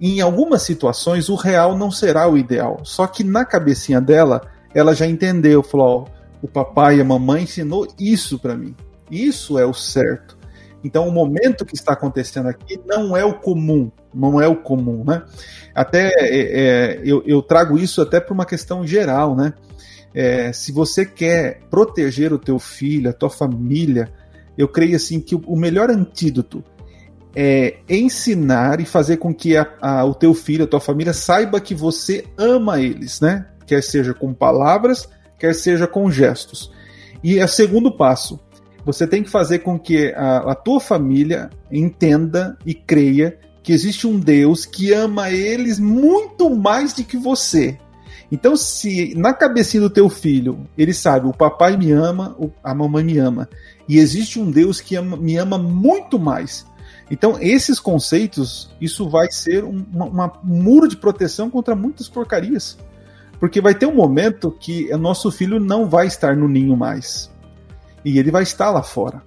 Em algumas situações, o real não será o ideal. Só que na cabecinha dela ela já entendeu, falou: o papai e a mamãe ensinou isso para mim. Isso é o certo. Então, o momento que está acontecendo aqui não é o comum, não é o comum, né? Até é, é, eu, eu, trago isso até para uma questão geral, né? É, se você quer proteger o teu filho, a tua família, eu creio assim que o melhor antídoto é ensinar e fazer com que a, a, o teu filho, a tua família saiba que você ama eles, né? Quer seja com palavras, quer seja com gestos. E é o segundo passo, você tem que fazer com que a, a tua família entenda e creia que existe um Deus que ama eles muito mais do que você. Então, se na cabecinha do teu filho ele sabe o papai me ama, a mamãe me ama, e existe um Deus que ama, me ama muito mais. Então, esses conceitos, isso vai ser um uma, muro de proteção contra muitas porcarias. Porque vai ter um momento que o nosso filho não vai estar no ninho mais e ele vai estar lá fora.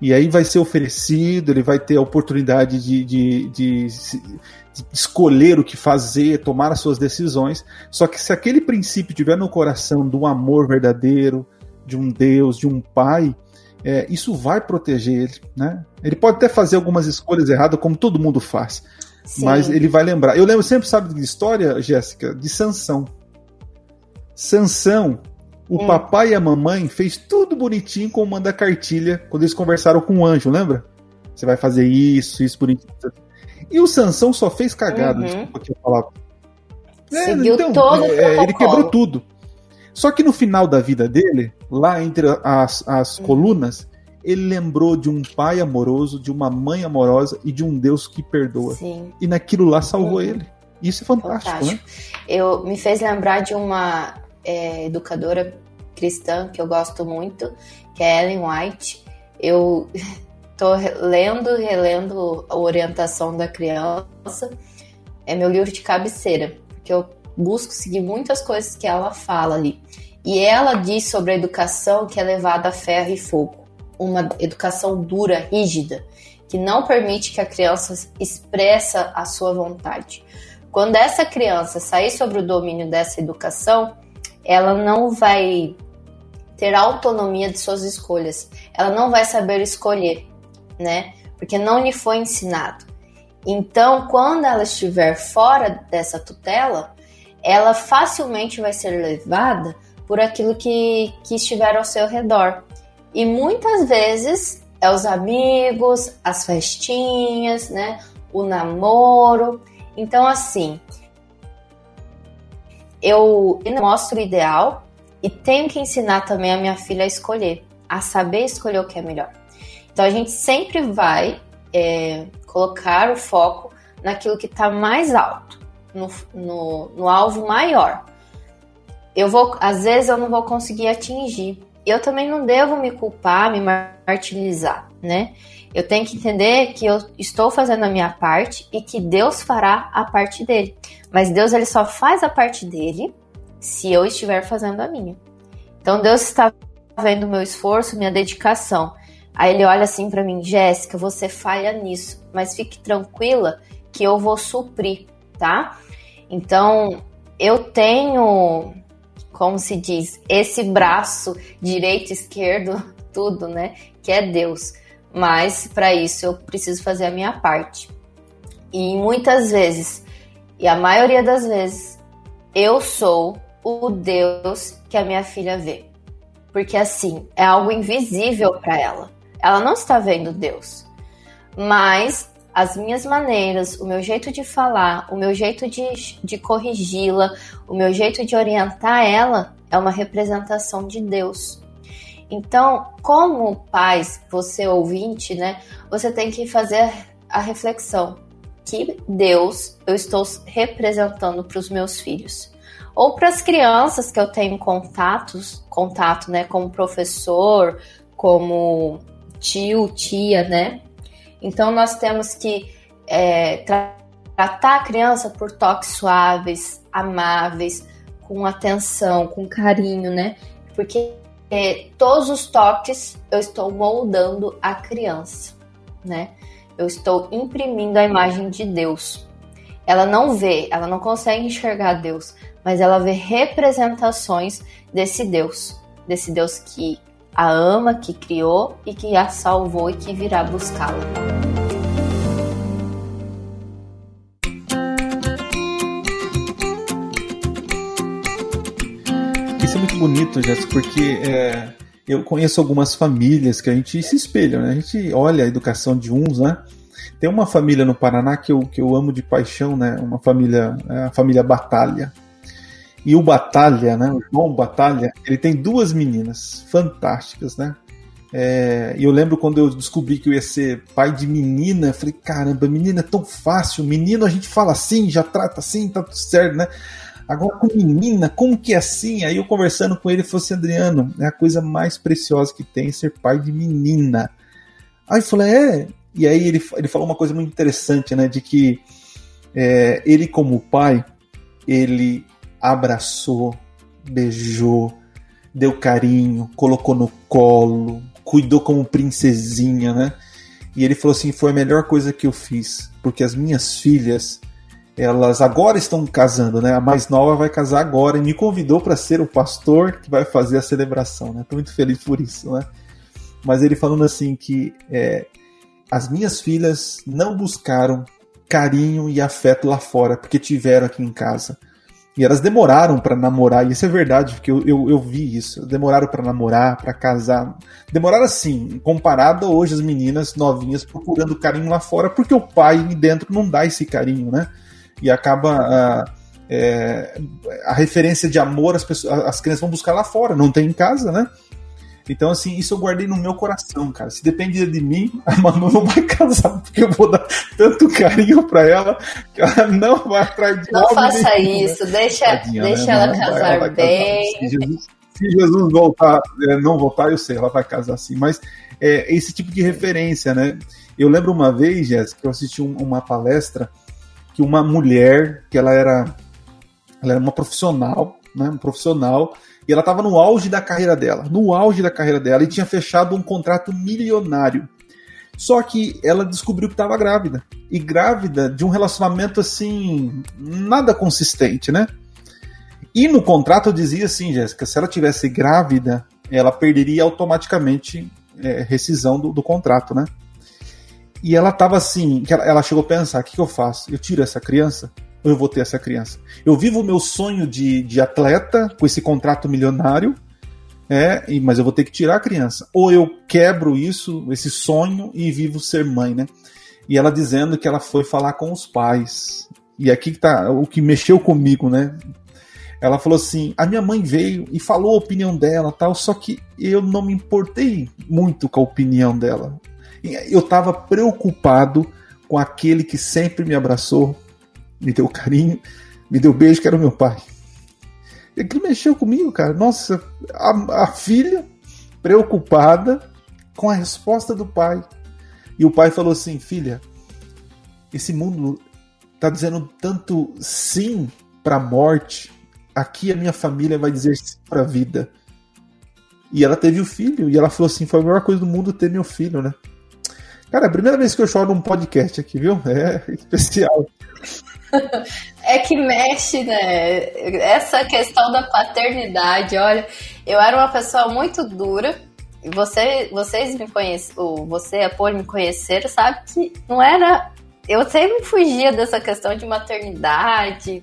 E aí vai ser oferecido, ele vai ter a oportunidade de, de, de, de, escolher o que fazer, tomar as suas decisões. Só que se aquele princípio tiver no coração do amor verdadeiro, de um Deus, de um Pai, é, isso vai proteger ele. Né? Ele pode até fazer algumas escolhas erradas, como todo mundo faz. Sim. Mas ele vai lembrar. Eu lembro sempre, sabe, de história, Jéssica, de Sansão. Sansão, o hum. papai e a mamãe fez tudo bonitinho como manda cartilha quando eles conversaram com o anjo, lembra? Você vai fazer isso, isso bonitinho. E o Sansão só fez cagada, uhum. desculpa que eu falava. É, então, todo é, ele quebrou tudo. Só que no final da vida dele, lá entre as, as uhum. colunas, ele lembrou de um pai amoroso, de uma mãe amorosa e de um Deus que perdoa. Sim. E naquilo lá salvou uhum. ele. Isso é fantástico, fantástico, né? Eu me fez lembrar de uma é, educadora cristã que eu gosto muito, que é Ellen White. Eu tô lendo e relendo a orientação da criança. É meu livro de cabeceira, porque eu busco seguir muitas coisas que ela fala ali. E ela diz sobre a educação que é levada a ferro e fogo, uma educação dura, rígida, que não permite que a criança expressa a sua vontade. Quando essa criança sair sobre o domínio dessa educação, ela não vai ter autonomia de suas escolhas. Ela não vai saber escolher, né? Porque não lhe foi ensinado. Então, quando ela estiver fora dessa tutela, ela facilmente vai ser levada por aquilo que, que estiver ao seu redor. E muitas vezes é os amigos, as festinhas, né? O namoro. Então, assim, eu mostro o ideal e tenho que ensinar também a minha filha a escolher, a saber escolher o que é melhor. Então a gente sempre vai é, colocar o foco naquilo que está mais alto, no, no, no alvo maior. Eu vou, às vezes eu não vou conseguir atingir. Eu também não devo me culpar, me martirizar, né? Eu tenho que entender que eu estou fazendo a minha parte e que Deus fará a parte dele. Mas Deus ele só faz a parte dele se eu estiver fazendo a minha. Então Deus está vendo meu esforço, minha dedicação. Aí ele olha assim para mim, Jéssica, você falha nisso, mas fique tranquila que eu vou suprir, tá? Então eu tenho, como se diz, esse braço direito, esquerdo, tudo, né? Que é Deus mas para isso eu preciso fazer a minha parte. E muitas vezes, e a maioria das vezes, eu sou o Deus que a minha filha vê. Porque assim, é algo invisível para ela. Ela não está vendo Deus. Mas as minhas maneiras, o meu jeito de falar, o meu jeito de, de corrigi-la, o meu jeito de orientar ela é uma representação de Deus. Então, como pais, você ouvinte, né, você tem que fazer a reflexão que Deus eu estou representando para os meus filhos ou para as crianças que eu tenho contatos, contato, né, como professor, como tio, tia, né? Então nós temos que é, tra tratar a criança por toques suaves, amáveis, com atenção, com carinho, né? Porque é, todos os toques eu estou moldando a criança, né? Eu estou imprimindo a imagem de Deus. ela não vê, ela não consegue enxergar Deus, mas ela vê representações desse Deus, desse Deus que a ama, que criou e que a salvou e que virá buscá-la. Isso é muito bonito, Jéssica, porque é, eu conheço algumas famílias que a gente se espelha, né? A gente olha a educação de uns, né? Tem uma família no Paraná que eu, que eu amo de paixão, né? Uma família, é a família Batalha. E o Batalha, né? O João Batalha, ele tem duas meninas fantásticas, né? É, e eu lembro quando eu descobri que eu ia ser pai de menina, eu falei, caramba, menina é tão fácil, menino a gente fala assim, já trata assim, tá tudo certo, né? Agora com menina, como que é assim? Aí eu conversando com ele, falou assim, Adriano, é a coisa mais preciosa que tem ser pai de menina. Aí eu falei, é. E aí ele, ele falou uma coisa muito interessante, né? De que é, ele como pai, ele abraçou, beijou, deu carinho, colocou no colo, cuidou como princesinha, né? E ele falou assim: foi a melhor coisa que eu fiz, porque as minhas filhas, elas agora estão casando, né? A mais nova vai casar agora e me convidou para ser o pastor que vai fazer a celebração, né? Tô muito feliz por isso, né? Mas ele falando assim que é, as minhas filhas não buscaram carinho e afeto lá fora, porque tiveram aqui em casa. E elas demoraram para namorar, e isso é verdade, porque eu, eu, eu vi isso. Demoraram para namorar, para casar. Demoraram assim, comparado hoje as meninas novinhas procurando carinho lá fora, porque o pai dentro não dá esse carinho, né? E acaba. A, é, a referência de amor as, pessoas, as crianças vão buscar lá fora, não tem em casa, né? Então, assim, isso eu guardei no meu coração, cara. Se depender de mim, a Manu não vai casar, porque eu vou dar tanto carinho pra ela que ela não vai atrás de Não faça nenhum, isso, né? deixa, Tadinha, deixa né? ela casar ela bem. Casar. Se, Jesus, se Jesus, voltar, é, não voltar, eu sei, ela vai casar assim. Mas é esse tipo de referência, né? Eu lembro uma vez, Jéssica, que eu assisti um, uma palestra que uma mulher, que ela era, ela era uma profissional, né? Um profissional e ela estava no auge da carreira dela, no auge da carreira dela, e tinha fechado um contrato milionário. Só que ela descobriu que estava grávida. E grávida de um relacionamento assim, nada consistente, né? E no contrato dizia assim, Jéssica, se ela tivesse grávida, ela perderia automaticamente é, rescisão do, do, contrato, né? E ela estava assim, ela, ela, chegou a pensar, o que, que eu faço? Eu tiro essa criança? Eu vou ter essa criança? Eu vivo o meu sonho de, de atleta com esse contrato milionário, é, mas eu vou ter que tirar a criança. Ou eu quebro isso, esse sonho, e vivo ser mãe, né? E ela dizendo que ela foi falar com os pais. E aqui que tá o que mexeu comigo, né? Ela falou assim: a minha mãe veio e falou a opinião dela, tal, só que eu não me importei muito com a opinião dela. Eu estava preocupado com aquele que sempre me abraçou, me deu carinho, me deu beijo, que era o meu pai. E aquilo mexeu comigo, cara. Nossa, a, a filha preocupada com a resposta do pai. E o pai falou assim: Filha, esse mundo tá dizendo tanto sim para a morte. Aqui a minha família vai dizer sim para a vida. E ela teve o filho, e ela falou assim: foi a melhor coisa do mundo ter meu filho, né? Cara, é a primeira vez que eu choro num podcast aqui, viu? É especial. É que mexe, né? Essa questão da paternidade, olha, eu era uma pessoa muito dura. Você, vocês me conhecem, você é por me conhecer, sabe que não era. Eu sempre fugia dessa questão de maternidade,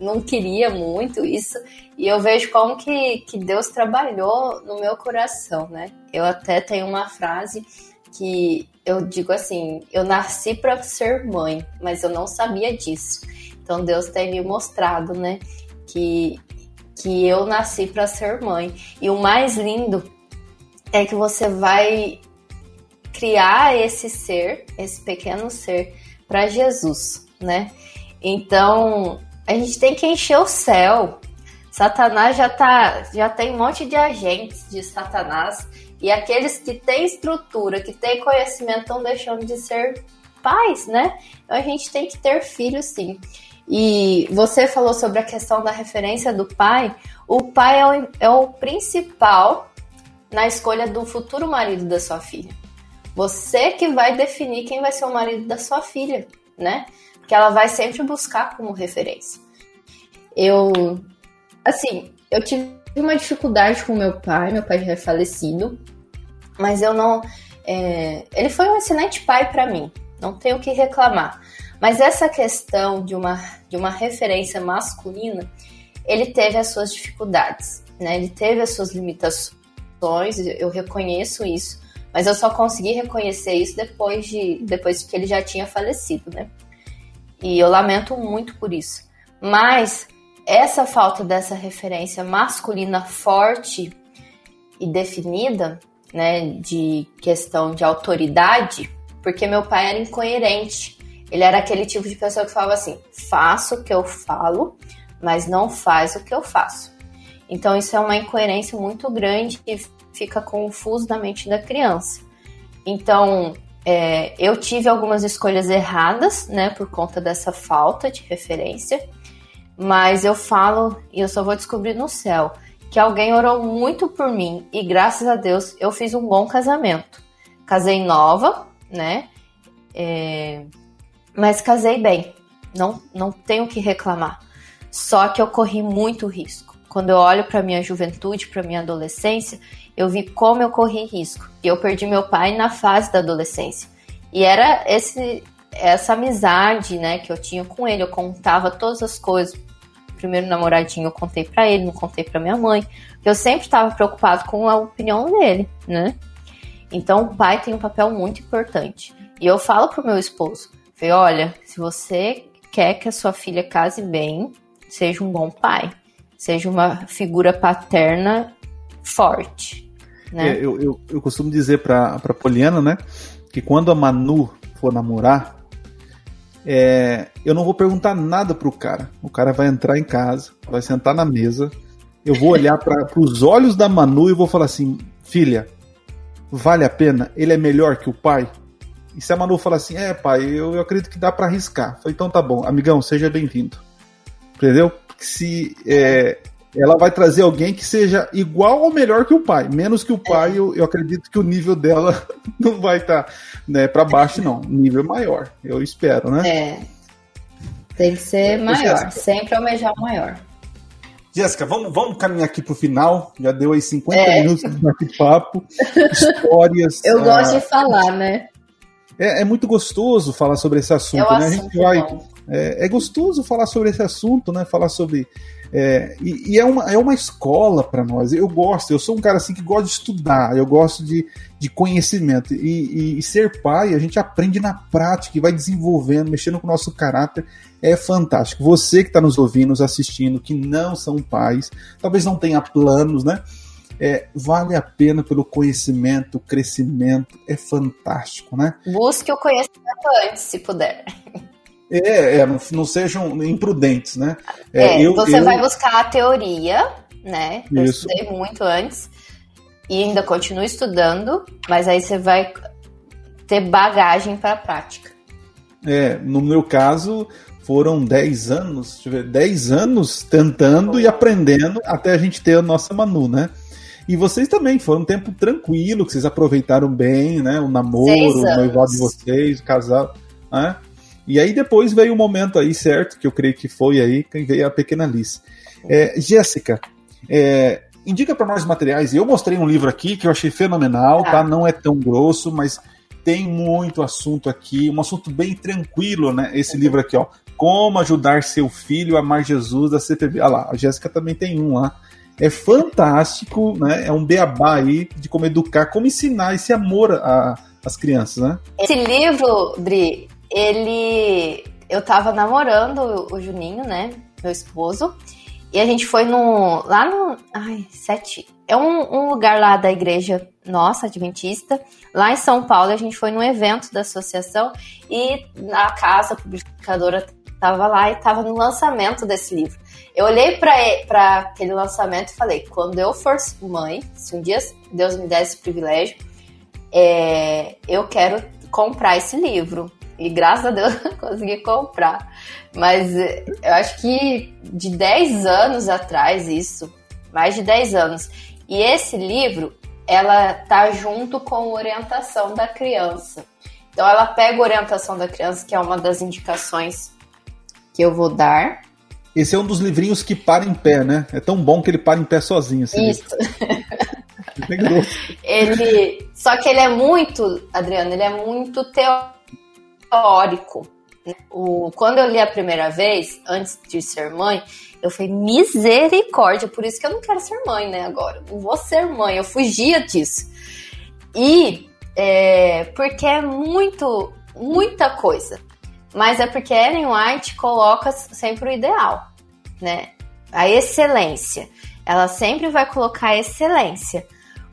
não queria muito isso. E eu vejo como que, que Deus trabalhou no meu coração, né? Eu até tenho uma frase que eu digo assim: eu nasci para ser mãe, mas eu não sabia disso. Então Deus tem me mostrado, né, que que eu nasci para ser mãe. E o mais lindo é que você vai criar esse ser, esse pequeno ser para Jesus, né? Então, a gente tem que encher o céu. Satanás já tá, já tem um monte de agentes de Satanás e aqueles que têm estrutura, que têm conhecimento, estão deixando de ser pais, né? Então a gente tem que ter filhos sim. E você falou sobre a questão da referência do pai. O pai é o, é o principal na escolha do futuro marido da sua filha. Você que vai definir quem vai ser o marido da sua filha, né? que ela vai sempre buscar como referência. Eu, assim, eu tive uma dificuldade com meu pai, meu pai já é falecido, mas eu não. É, ele foi um excelente pai para mim, não tenho o que reclamar. Mas essa questão de uma, de uma referência masculina, ele teve as suas dificuldades, né? Ele teve as suas limitações, eu reconheço isso, mas eu só consegui reconhecer isso depois de depois que ele já tinha falecido, né? E eu lamento muito por isso. Mas essa falta dessa referência masculina forte e definida, né, de questão de autoridade, porque meu pai era incoerente. Ele era aquele tipo de pessoa que falava assim: faço o que eu falo, mas não faz o que eu faço. Então isso é uma incoerência muito grande e fica confuso na mente da criança. Então é, eu tive algumas escolhas erradas, né, por conta dessa falta de referência. Mas eu falo, e eu só vou descobrir no céu, que alguém orou muito por mim e graças a Deus eu fiz um bom casamento. Casei nova, né? É... Mas casei bem. Não, não tenho que reclamar. Só que eu corri muito risco. Quando eu olho para minha juventude, para minha adolescência, eu vi como eu corri risco. E eu perdi meu pai na fase da adolescência. E era esse essa amizade, né, que eu tinha com ele. Eu contava todas as coisas primeiro namoradinho eu contei para ele, não contei para minha mãe, porque eu sempre estava preocupado com a opinião dele, né? Então o pai tem um papel muito importante. E eu falo pro meu esposo, falei, olha, se você quer que a sua filha case bem, seja um bom pai, seja uma figura paterna forte. Né? É, eu, eu, eu costumo dizer pra Poliana, né, que quando a Manu for namorar, é, eu não vou perguntar nada pro cara. O cara vai entrar em casa, vai sentar na mesa. Eu vou olhar para os olhos da Manu e vou falar assim: filha, vale a pena? Ele é melhor que o pai? E se a Manu falar assim: é, pai, eu, eu acredito que dá para arriscar. Falei, então tá bom, amigão, seja bem-vindo. Entendeu? Se é, ela vai trazer alguém que seja igual ou melhor que o pai. Menos que o pai, eu, eu acredito que o nível dela não vai estar tá, né, para baixo, não. Nível maior, eu espero, né? É. Tem que ser maior, sempre almejar o maior. Jéssica, vamos, vamos caminhar aqui para o final. Já deu aí 50 é. minutos de bate-papo, histórias. Eu ah, gosto de falar, né? É, é, muito gostoso falar sobre esse assunto, é né? A gente vai. É, é, gostoso falar sobre esse assunto, né? Falar sobre é, e, e é, uma, é uma escola para nós. Eu gosto, eu sou um cara assim que gosta de estudar, eu gosto de, de conhecimento. E, e, e ser pai, a gente aprende na prática e vai desenvolvendo, mexendo com o nosso caráter. É fantástico. Você que está nos ouvindo, nos assistindo, que não são pais, talvez não tenha planos, né? É, vale a pena pelo conhecimento, crescimento, é fantástico, né? Busque o conhecimento antes, se puder. É, é não, não, sejam imprudentes, né? É, é eu, você eu... vai buscar a teoria, né? Eu Isso. estudei muito antes e ainda continuo estudando, mas aí você vai ter bagagem para a prática. É, no meu caso, foram 10 anos, deixa eu ver, 10 anos tentando e aprendendo até a gente ter a nossa Manu, né? E vocês também, foi um tempo tranquilo, que vocês aproveitaram bem, né? O namoro, o noivado de vocês, o casal, né? E aí depois veio o um momento aí, certo, que eu creio que foi aí, que veio a pequena Liz. É, Jéssica, é, indica para nós materiais. Eu mostrei um livro aqui que eu achei fenomenal, tá? Não é tão grosso, mas tem muito assunto aqui, um assunto bem tranquilo, né? Esse livro aqui, ó. Como ajudar seu filho a amar Jesus da CPB. Olha lá, a Jéssica também tem um lá. É fantástico, né? É um beabá aí de como educar, como ensinar esse amor às crianças, né? Esse livro, Dri, ele. Eu tava namorando o Juninho, né? Meu esposo. E a gente foi no. Lá no. Ai, sete. É um, um, lugar lá da igreja nossa, adventista. Lá em São Paulo, a gente foi num evento da associação e a casa publicadora tava lá e tava no lançamento desse livro. Eu olhei para aquele lançamento e falei: quando eu for mãe, se um dia Deus me der esse privilégio, é, eu quero comprar esse livro. E graças a Deus eu consegui comprar. Mas eh, eu acho que de 10 anos atrás, isso, mais de 10 anos. E esse livro, ela tá junto com orientação da criança. Então ela pega orientação da criança, que é uma das indicações que eu vou dar. Esse é um dos livrinhos que para em pé, né? É tão bom que ele para em pé sozinho. Isso. ele, só que ele é muito, Adriano, ele é muito teórico. O, quando eu li a primeira vez, antes de ser mãe, eu falei, misericórdia, por isso que eu não quero ser mãe, né, agora. Não vou ser mãe, eu fugia disso. E é, porque é muito, muita coisa. Mas é porque Ellen White coloca sempre o ideal, né? A excelência. Ela sempre vai colocar a excelência.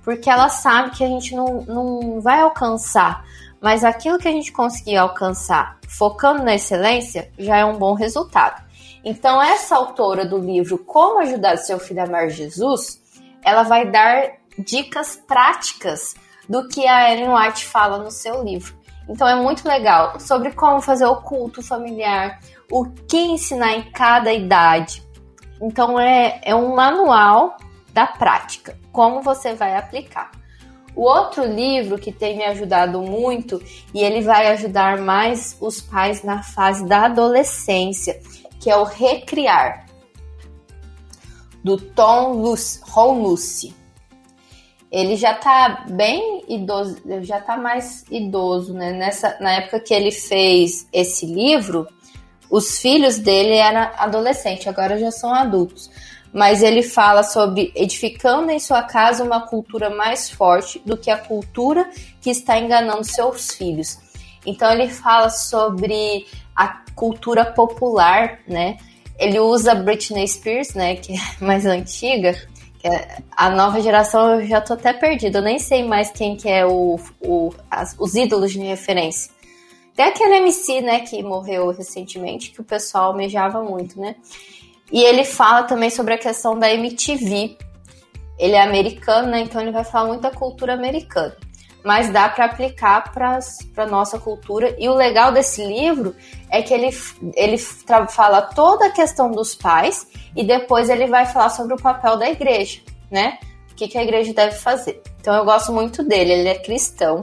Porque ela sabe que a gente não, não vai alcançar. Mas aquilo que a gente conseguir alcançar focando na excelência já é um bom resultado. Então, essa autora do livro Como Ajudar Seu Filho a Amar Jesus, ela vai dar dicas práticas do que a Ellen White fala no seu livro. Então é muito legal sobre como fazer o culto familiar, o que ensinar em cada idade. Então é, é um manual da prática, como você vai aplicar. O outro livro que tem me ajudado muito e ele vai ajudar mais os pais na fase da adolescência, que é o Recriar, do Tom Lucy ele já tá bem idoso, já tá mais idoso, né? Nessa, na época que ele fez esse livro, os filhos dele eram adolescentes, agora já são adultos. Mas ele fala sobre edificando em sua casa uma cultura mais forte do que a cultura que está enganando seus filhos. Então ele fala sobre a cultura popular, né? Ele usa Britney Spears, né, que é mais antiga, é, a nova geração eu já tô até perdida, eu nem sei mais quem que é o, o as, os ídolos de referência. Tem aquele MC, né, que morreu recentemente, que o pessoal almejava muito, né? E ele fala também sobre a questão da MTV. Ele é americano, né? Então ele vai falar muito da cultura americana. Mas dá para aplicar para nossa cultura. E o legal desse livro é que ele, ele fala toda a questão dos pais e depois ele vai falar sobre o papel da igreja, né? O que, que a igreja deve fazer. Então eu gosto muito dele, ele é cristão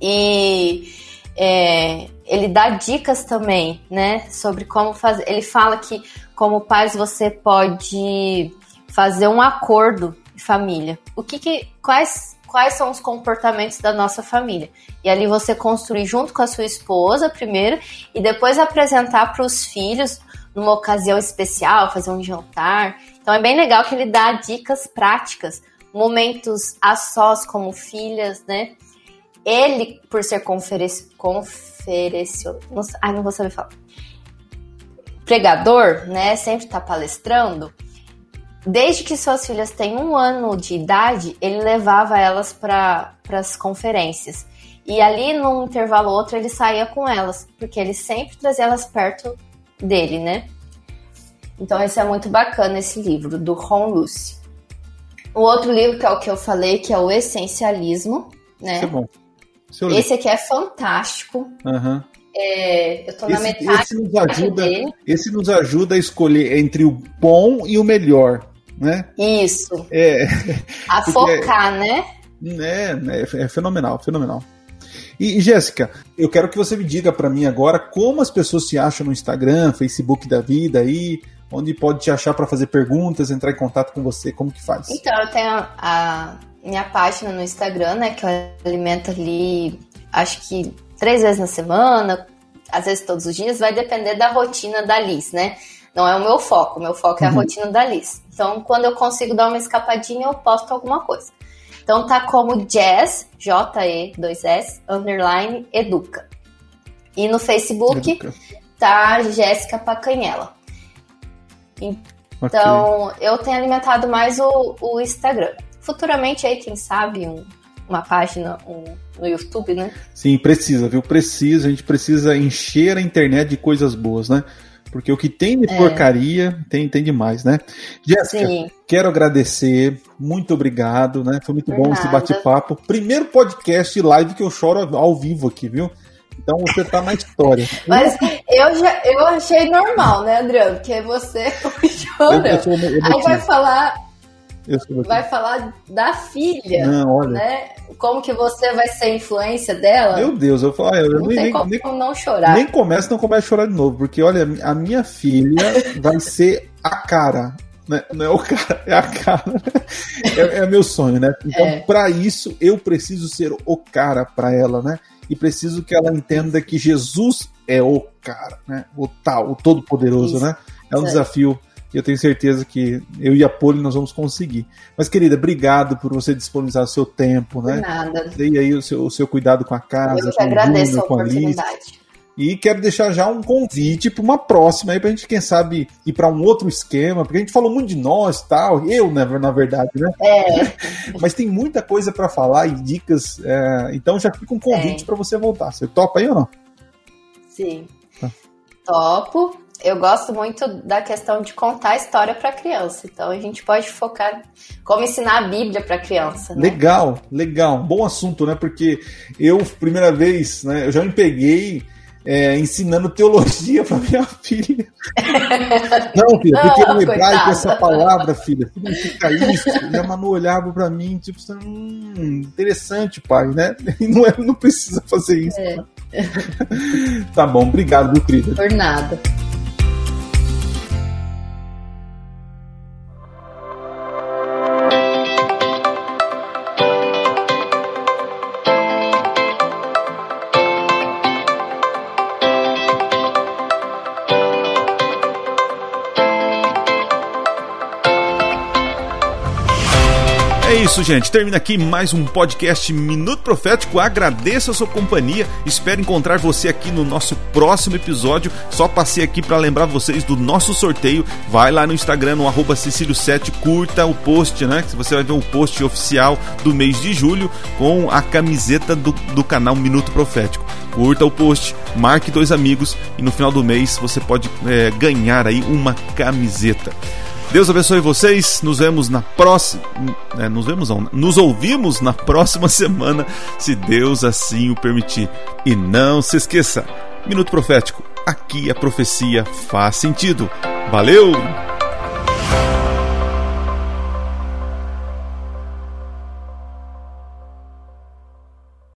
e é, ele dá dicas também, né? Sobre como fazer. Ele fala que, como pais, você pode fazer um acordo de família. O que, que quais quais são os comportamentos da nossa família. E ali você construir junto com a sua esposa primeiro e depois apresentar para os filhos numa ocasião especial, fazer um jantar. Então é bem legal que ele dá dicas práticas, momentos a sós como filhas, né? Ele, por ser conferenci... conferencio... Não, ai, não vou saber falar. Pregador, né? Sempre tá palestrando. Desde que suas filhas têm um ano de idade, ele levava elas para as conferências. E ali, num intervalo ou outro, ele saía com elas, porque ele sempre trazia elas perto dele, né? Então esse é muito bacana esse livro do Ron Lucy. O outro livro que é o que eu falei, que é o Essencialismo, né? Esse é bom. Esse aqui é fantástico. Uhum. É, eu tô esse, na metade esse nos ajuda. Esse nos ajuda a escolher entre o bom e o melhor, né? Isso. É. A focar, né? É, é, é fenomenal, fenomenal. E, Jéssica, eu quero que você me diga para mim agora como as pessoas te acham no Instagram, Facebook da vida aí, onde pode te achar para fazer perguntas, entrar em contato com você, como que faz? Então, eu tenho a minha página no Instagram, né, que eu alimento ali, acho que três vezes na semana, às vezes todos os dias, vai depender da rotina da Liz, né? Não é o meu foco, o meu foco é a uhum. rotina da Liz. Então, quando eu consigo dar uma escapadinha, eu posto alguma coisa. Então tá como Jazz, J-E, 2S, underline, Educa. E no Facebook Educa. tá Jéssica Pacanhela. Então, okay. eu tenho alimentado mais o, o, Instagram. Futuramente aí, quem sabe, um, uma página um, no YouTube, né? Sim, precisa, viu? Precisa, a gente precisa encher a internet de coisas boas, né? Porque o que tem de é. porcaria tem, tem demais, né? Jéssica, quero agradecer, muito obrigado, né? Foi muito Por bom nada. esse bate-papo. Primeiro podcast live que eu choro ao vivo aqui, viu? Então você tá na história. Mas eu já eu achei normal, né, Adriano? Porque você chorando. Aí vai falar vai falar da filha. Não, olha. Né? Como que você vai ser influência dela? Meu Deus, eu falo, eu não nem, tem como nem, não chorar. Nem começa, não começa a chorar de novo, porque olha, a minha filha vai ser a cara. Né? Não é o cara, é a cara. É, é meu sonho, né? Então, É. para isso, eu preciso ser o cara para ela, né? E preciso que ela entenda que Jesus é o cara, né? O tal, o todo-poderoso, né? É um desafio. E eu tenho certeza que eu e a Poli nós vamos conseguir. Mas, querida, obrigado por você disponibilizar o seu tempo, né? nada. Dei aí o seu, o seu cuidado com a casa, Eu que com o agradeço a Júnior, com a oportunidade. E quero deixar já um convite para uma próxima aí, pra gente, quem sabe, ir para um outro esquema, porque a gente falou muito de nós tal, eu, né, na verdade, né? É, Mas tem muita coisa para falar e dicas, é, então já fica um convite É. para você voltar. Você topa aí ou não? sim. Tá. Topo. Eu gosto muito da questão de contar a história para criança. Então a gente pode focar como ensinar a Bíblia para criança. Né? Legal, legal. Bom assunto, né? Porque eu, primeira vez, né, eu já me peguei é, ensinando teologia para minha filha. Não, filha, porque Não, no hebraico essa palavra, filha, significa isso. E a Manu olhava para mim, tipo, hum, interessante, pai, né? Não, é, não precisa fazer isso. É. Tá bom, obrigado, meu querido. Por nada. Isso, gente. Termina aqui mais um podcast Minuto Profético. Agradeço a sua companhia. Espero encontrar você aqui no nosso próximo episódio. Só passei aqui para lembrar vocês do nosso sorteio. Vai lá no Instagram, no arroba Cecílio7, curta o post, né? Que você vai ver o post oficial do mês de julho com a camiseta do, do canal Minuto Profético. Curta o post, marque dois amigos e no final do mês você pode é, ganhar aí uma camiseta. Deus abençoe vocês. Nos vemos na próxima. é, nos vemos não, Nos ouvimos na próxima semana, se Deus assim o permitir. E não se esqueça: Minuto Profético. Aqui a profecia faz sentido. Valeu!